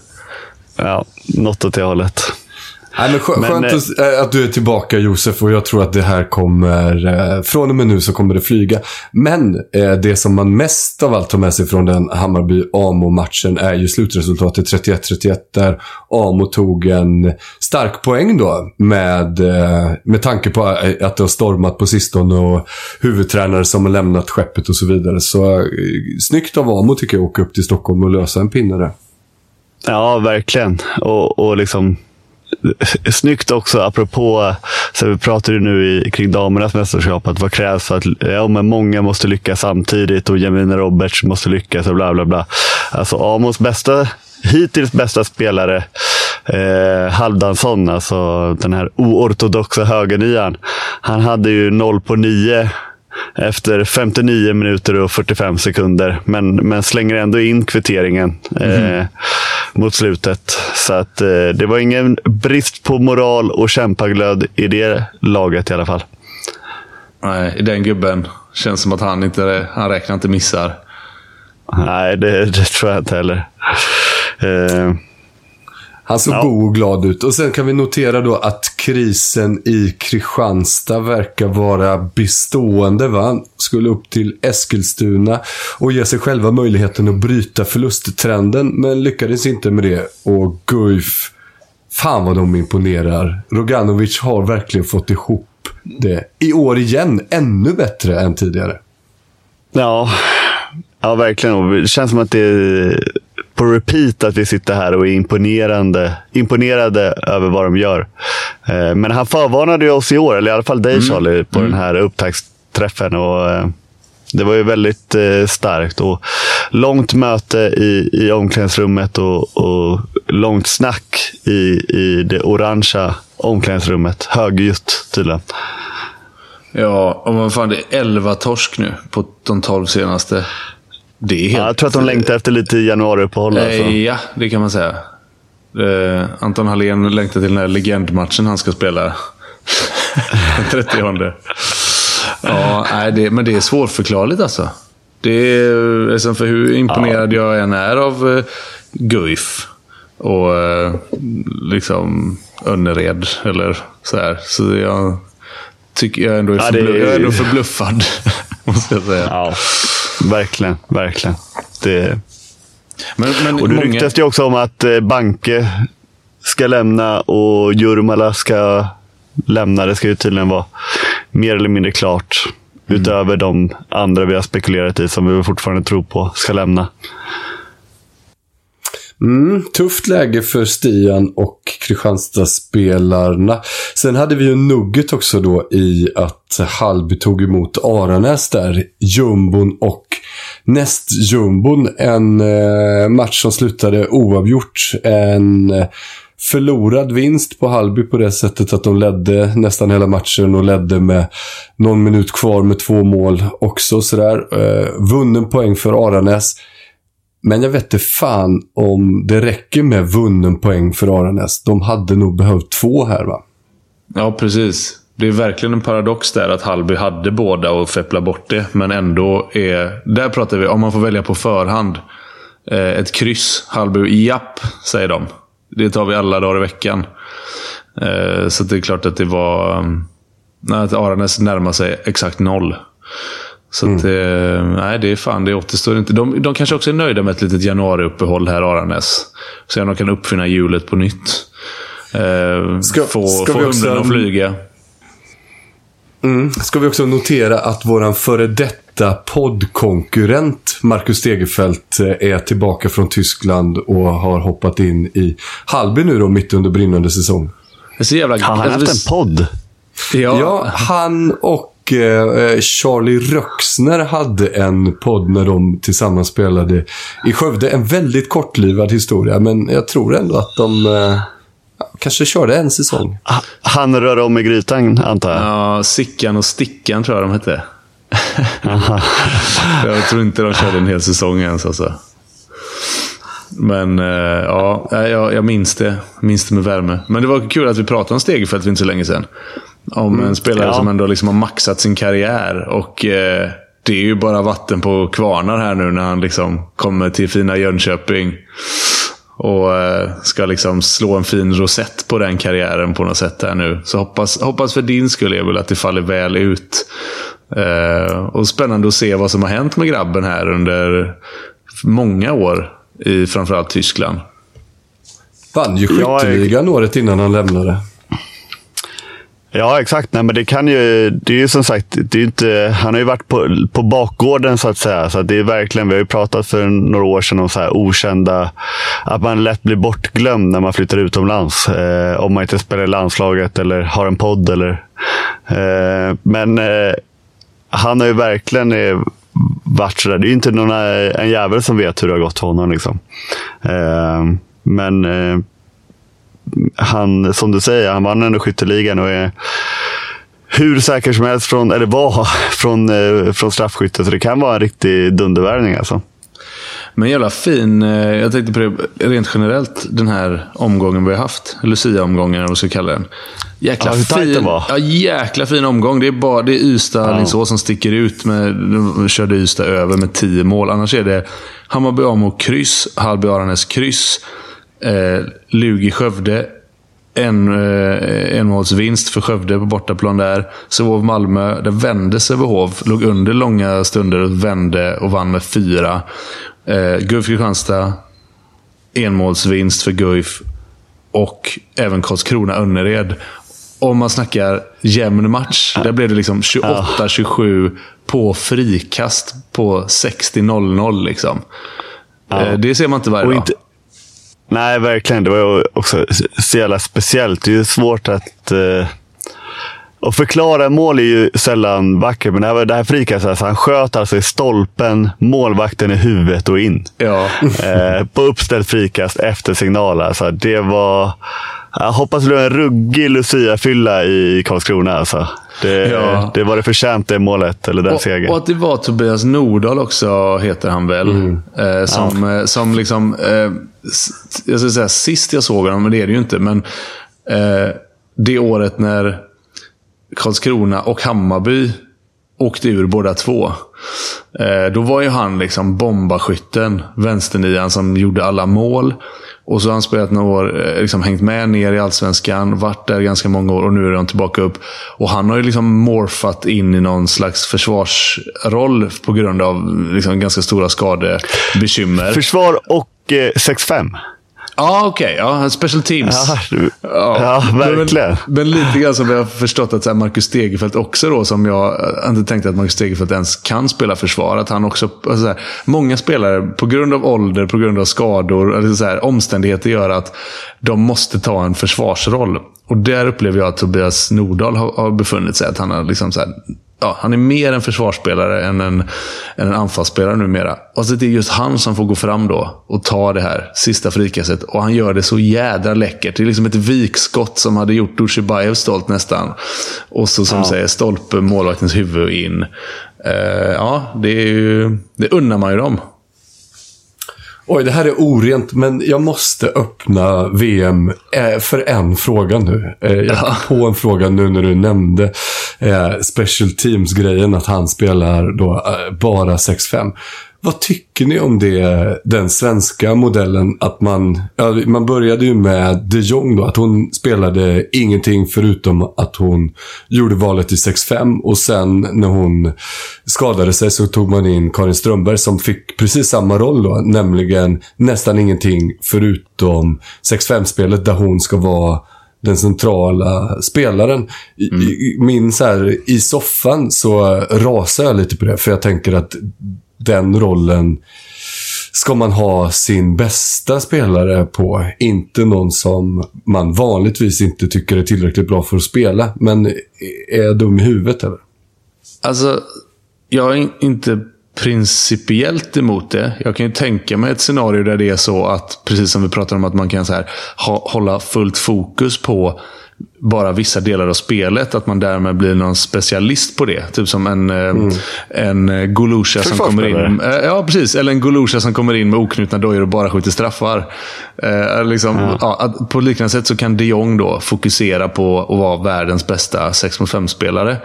Ja, något åt det hållet.
Nej, men skönt men, att, eh, att, du är tillbaka Josef och jag tror att det här kommer, eh, från och med nu så kommer det flyga. Men eh, det som man mest av allt tar med sig från den Hammarby-Amo-matchen är ju slutresultatet 31-31 där Amo tog en stark poäng då med, med tanke på att det har stormat på sistone och huvudtränare som har lämnat skeppet och så vidare. Så snyggt av Amo tycker jag att åka upp till Stockholm och lösa en pinne där.
Ja, verkligen. Och, och liksom snyggt också, apropå, så vi pratade nu i, kring damernas mästerskap, att vad krävs för att ja, men många måste lyckas samtidigt och Jamina Roberts måste lyckas och bla bla bla. Alltså Amos bästa, hittills bästa spelare, eh, Halvdansson, alltså den här oortodoxa högernian, han hade ju 0 på 9 efter 59 minuter och 45 sekunder. Men, men slänger ändå in kvitteringen mm. eh, mot slutet. Så att, eh, det var ingen brist på moral och kämpaglöd i det laget i alla fall.
Nej, den gubben. Känns som att han inte han räknar inte missar.
Nej, det, det tror jag inte heller. Eh,
han såg ja. god och glad ut. Och sen kan vi notera då att krisen i Kristianstad verkar vara bestående. Va? Skulle upp till Eskilstuna och ge sig själva möjligheten att bryta förlusttrenden. Men lyckades inte med det. Och Guif, fan vad de imponerar. Roganovic har verkligen fått ihop det. I år igen, ännu bättre än tidigare.
Ja, ja verkligen. Det känns som att det på repeat att vi sitter här och är imponerande, imponerade över vad de gör. Eh, men han förvarnade oss i år, eller i alla fall dig mm. Charlie, på mm. den här upptaktsträffen. Och, eh, det var ju väldigt eh, starkt. Och långt möte i, i omklädningsrummet och, och långt snack i, i det orangea omklädningsrummet. Högljutt tydligen.
Ja, och vad fan, det är 11 torsk nu på de 12 senaste.
Det är helt... ja, jag tror att de längtar efter lite januariuppehåll.
Alltså. Ja, det kan man säga. Uh, Anton Hallén längtar till den här legendmatchen han ska spela. den 30 Ja, nej, det, men det är svårförklarligt alltså. Det är, liksom för hur imponerad ja. jag än är av uh, Guif och uh, liksom Önnered eller så här. Så jag tycker jag ändå är, ja, är... jag är ändå förbluffad. måste jag säga.
Ja. Verkligen, verkligen. Det... Men, men och det många... ryktas ju också om att eh, Banke ska lämna och Jurmala ska lämna. Det ska ju tydligen vara mer eller mindre klart. Utöver de andra vi har spekulerat i, som vi fortfarande tror på ska lämna.
Mm, tufft läge för Stian och Kristianstad-spelarna. Sen hade vi ju nugget också då i att Hallby tog emot Aranäs där. Jumbon och nästjumbon. En eh, match som slutade oavgjort. En eh, förlorad vinst på Hallby på det sättet att de ledde nästan hela matchen och ledde med någon minut kvar med två mål också. Sådär. Eh, vunnen poäng för Aranäs. Men jag vet inte fan om det räcker med vunnen poäng för Aranäs. De hade nog behövt två här va?
Ja, precis. Det är verkligen en paradox där att Hallby hade båda och feppla bort det. Men ändå är... Där pratar vi om man får välja på förhand. Eh, ett kryss. Hallby, japp, säger de. Det tar vi alla dagar i veckan. Eh, så det är klart att det var... Mm, nej, Att Aranäs närmar sig exakt noll. Så att, eh, nej, det är fan, det återstår inte. De, de kanske också är nöjda med ett litet januariuppehåll här, Aranäs. Så att de kan uppfinna hjulet på nytt. Eh,
Ska-
få
ska
få hunden att flyga.
Ska vi också notera att våran före detta poddkonkurrent Marcus Stegerfeldt eh, är tillbaka från Tyskland och har hoppat in i Hallby nu då, mitt under brinnande säsong.
Det är så jävla...
Har han
alltså,
haft en podd?
Ja,
Ja, han och eh, Charlie Röxner hade en podd när de tillsammans spelade i Skövde. En väldigt kortlivad historia, men jag tror ändå att de eh, kanske körde en säsong.
Ha- Han rör om i grytan, antar jag.
ja, Sickan och Stickan tror jag de hette. jag tror inte de körde en hel säsong ens alltså. Men eh, ja, jag, jag minns det. Minns det med värme. Men det var kul att vi pratade om Stegerfeldt för inte så länge sedan. Om en spelare
ja.
som ändå liksom har maxat sin karriär. Och eh, det är ju bara vatten på kvarnar här nu när han liksom kommer till fina Jönköping. Och eh, ska liksom slå en fin rosett på den karriären på något sätt här nu. Så hoppas, hoppas för din skull, Emil, att det faller väl ut. Eh, och spännande att se vad som har hänt med grabben här under många år i framförallt Tyskland.
Vann ju
Ja,
skytteligan året innan han lämnade.
Ja, exakt. Nej, men det kan ju, det är ju som sagt, det är inte, han har ju varit på, på bakgården så att säga. Så att det är verkligen, vi har ju pratat för några år sedan om så här okända, att man lätt blir bortglömd när man flyttar utomlands. Eh, om man inte spelar i landslaget eller har en podd. Eller, eh, men eh, han har ju verkligen eh, varit sådär. Det är ju inte någon, eh, en jävel som vet hur det har gått för honom. Liksom. Eh, men eh, han, som du säger, han vann ändå skytteligan och är hur säker som helst från, eller var, från, eh, från straffskytte. Så det kan vara en riktig dundervärvning alltså.
Men jävla fin, eh, jag tänkte på det rent generellt, den här omgången vi har haft. Lucia-omgången, eller vad vi ska kalla den. Jäkla
Ja, hur
fin,
den var.
Ja, jäkla fin omgång. Det är bara det är Ystad, Alingsås som sticker ut. Med, de körde Ystad över med tio mål. Annars är det Hammarby Amo kryss, Hallby Aranäs kryss, eh, Lugi Skövde. En eh, enmålsvinst för Skövde på bortaplan där. Sävehof Malmö, där vände Sävehof. Låg under långa stunder och vände och vann med fyra. Eh, Guif Kristianstad, enmålsvinst för Guif. Och även Karlskrona-Önnered. Om man snackar jämn match. Där blev det liksom 28-27 på frikast på 60-0-0. Liksom. Eh, det ser man inte varje
Och
dag.
inte, nej, verkligen. Det var också så jävla speciellt. Det är ju svårt att... Eh, att förklara mål är ju sällan vackert, men det här, det här frikastet, alltså, han sköt alltså i stolpen, målvakten i huvudet och in.
Ja.
eh, på uppställt frikast efter signal. Alltså, det var... Jag hoppas det blir en ruggig Lucia-fylla i Karlskrona. Alltså. Det,
Ja.
det var det förtjänt det målet, eller den
Och,
segern.
och att det var Tobias Nordahl också, heter han väl. Eh, som, eh, som liksom... Eh, jag ska säga sist jag såg honom, men det är det ju inte. Men eh, det året när Karlskrona och Hammarby åkte ur båda två. Eh, då var ju han liksom bombaskytten, vänsternian som gjorde alla mål. Och så har han spelat några år, eh, liksom hängt med ner i Allsvenskan, varit där ganska många år och nu är han tillbaka upp. Och han har ju liksom morfat in i någon slags försvarsroll på grund av liksom ganska stora skadebekymmer.
Försvar och eh, 6-5.
Ja, okej. Ja, special teams.
Ja, du- ja, verkligen.
Men, men lite grann som jag har förstått att så här, Marcus Stegerfeldt också då, som jag eh, inte tänkte att Marcus Stegerfeldt ens kan spela försvar. Att han också, alltså så här, många spelare, på grund av ålder, på grund av skador, eller så här, omständigheter gör att de måste ta en försvarsroll. Och där upplever jag att Tobias Nordahl har, har befunnit sig. Att han, har liksom så här, ja, han är mer en försvarsspelare än en, än en anfallsspelare numera. Och så det är just han som får gå fram då och ta det här sista frikastet. Och han gör det så jädra läckert. Det är liksom ett vikskott som hade gjort Dushibayev stolt nästan. Och så som du säger, stolpe, målvaktens huvud in. Eh, ja, det, är ju, det unnar man ju dem.
Oj, det här är orent, men jag måste öppna VM eh, för en fråga nu. Eh, jag kom på en fråga nu när du nämnde eh, Special Teams-grejen, att han spelar då eh, bara 6-5. Vad tycker ni om det, den svenska modellen? Att man, ja, man började ju med de Jong då, att hon spelade ingenting förutom att hon gjorde valet i 6-5 och sen när hon skadade sig så tog man in Karin Strömberg som fick precis samma roll då, nämligen nästan ingenting förutom 6-5-spelet där hon ska vara den centrala spelaren. I, min så här, I soffan så rasar jag lite på det, för jag tänker att den rollen ska man ha sin bästa spelare på. Inte någon som man vanligtvis inte tycker är tillräckligt bra för att spela. Men är jag dum i huvudet eller?
Alltså, jag är inte principiellt emot det. Jag kan ju tänka mig ett scenario där det är så att, precis som vi pratade om, att man kan så här, hålla fullt fokus på bara vissa delar av spelet. Att man därmed blir någon specialist på det. Typ som en, mm. en eh, Golusha som kommer in. Eh, Ja, precis. Eller en Golusha som kommer in med oknutna dojor och bara skjuter straffar. Eh, liksom,
Ja.
ja, på liknande sätt så kan de Jong då fokusera på att vara världens bästa 6 mot 5-spelare.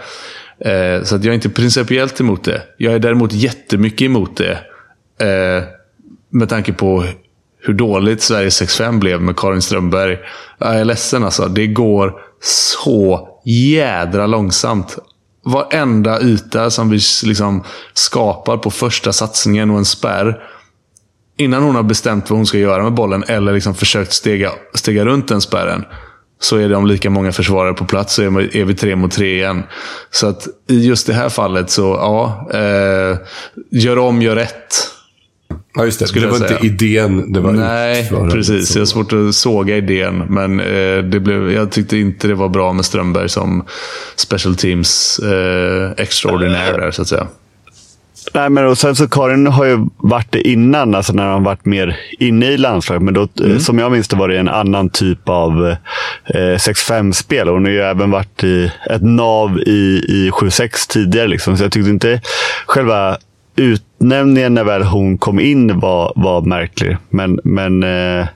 Eh, så att jag är inte principiellt emot det. Jag är däremot jättemycket emot det. Eh, med tanke på hur dåligt Sverige 6-5 blev med Karin Strömberg. Jag är ledsen alltså. Det går så jädra långsamt. Varenda yta som vi liksom skapar på första satsningen och en spärr. Innan hon har bestämt vad hon ska göra med bollen eller liksom försökt stega, stega runt den spärren. Så är de lika många försvarare på plats så är vi- tre mot tre igen. Så att i just det här fallet så, ja. Eh, gör om, gör rätt.
Ja, just det.
Skulle
det var inte idén. Det var
Nej, precis. Jag har svårt att såga idén. Men eh, det blev, jag tyckte inte det var bra med Strömberg som special teams eh, extraordinär där, så att säga.
Nej, men och sen så Karin har ju varit det innan, alltså när han varit mer inne i landslaget. Men då, eh, som jag minns det var det en annan typ av eh, 6-5-spel. Hon har ju även varit i ett nav i, i 7-6 tidigare. Liksom. Så jag tyckte inte själva utnämningen när väl hon kom in var, var märklig. Men, men eh,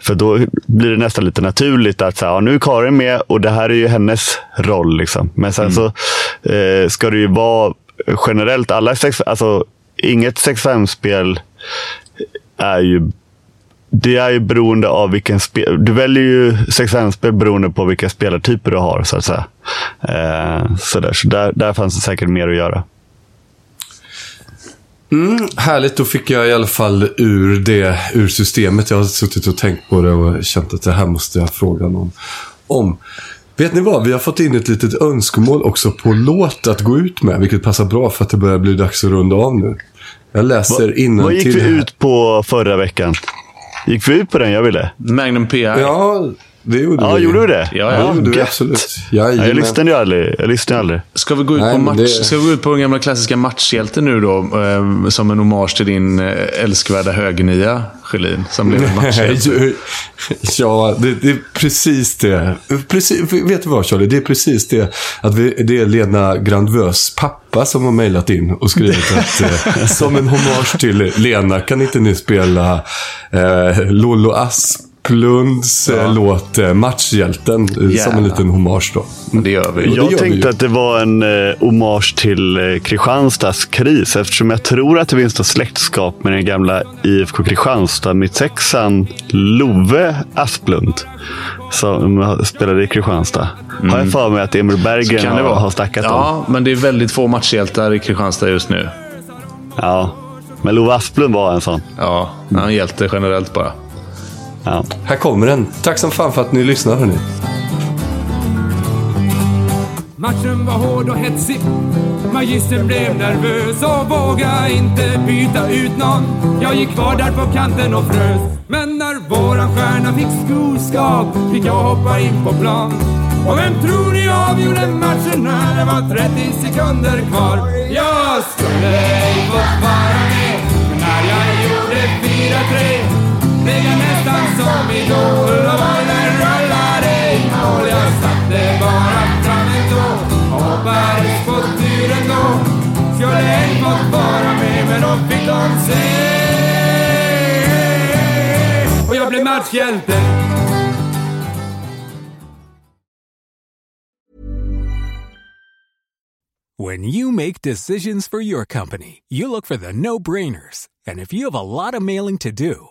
för då blir det nästan lite naturligt att så här, ja, nu är Karin med och det här är ju hennes roll. Liksom. Men sen så eh, ska det ju vara generellt, alla sex, alltså, inget 6-5-spel är ju det är ju beroende av vilken spel... Du väljer ju 6-5-spel beroende på vilka spelartyper du har, så att säga. Eh, så där, så där, där fanns det säkert mer att göra.
Mm, härligt, då fick jag i alla fall ur det, ur systemet. Jag har suttit och tänkt på det och känt att det här måste jag fråga någon om. Vet ni vad? Vi har fått in ett litet önskemål också på låt att gå ut med, vilket passar bra för att det börjar bli dags att runda av nu. Jag läser innan
Vad gick vi ut på förra veckan? Gick vi ut på den jag ville?
Magnum PI.
Ja, det gjorde
Ja,
vi.
gjorde vi det?
Ja, ja,
det gjorde vi absolut.
Ja, jag lyssnade ju aldrig. Jag lyssnade aldrig.
Ska vi gå ut
Nej,
på match?
det-
Ska vi gå ut på den gamla klassiska matchhjälte nu då? Eh, som en hommage till din eh, älskvärda högernia, Sjölin. Som blev en matchhjälte.
ja, det, det är precis det. Precis, vet du vad Charlie? Det är precis det. Att vi, det är Lena Grandvös pappa som har mejlat in och skrivit att eh, som en hommage till Lena kan inte ni spela eh, Lollo Asplunds eh, låt eh, Matchhjälten eh, som
Gärna.
en liten hommage då.
Det gör vi.
Jag
vi
tänkte
ju.
att det var en eh, hommage till eh, Kristianstads kris eftersom jag tror att det finns något släktskap med den gamla IFK Kristianstad mittsexan Love Asplund. Som spelade i Kristianstad. Har jag för mig att Emil Berggren
Kan det
har,
vara?
har snackat om.
Ja, men det är väldigt få matchhjältar i Kristianstad just nu.
Ja. Men Love Asplund var en sån.
Ja, han hjälte generellt bara.
Ja.
Här kommer den. Tack som fan för att ni lyssnar hörni.
Matchen var hård och hetsig. Magistern blev nervös och vågade inte byta ut någon. Jag gick kvar där på kanten och frös. Men när våran stjärna fick skoskav fick jag hoppa in på plan. Och vem tror ni avgjorde matchen när det var 30 sekunder kvar? Jag skulle ej fått vara med, men när jag gjorde 4-3 nästan som mål. Jag satte bara fram och hoppades på turen då. Skulle ej fått vara med, men då fick de se. Och jag blev matchhjälte.
When you make decisions for your company, you look for the no brainers. And if you have a lot of mailing to do,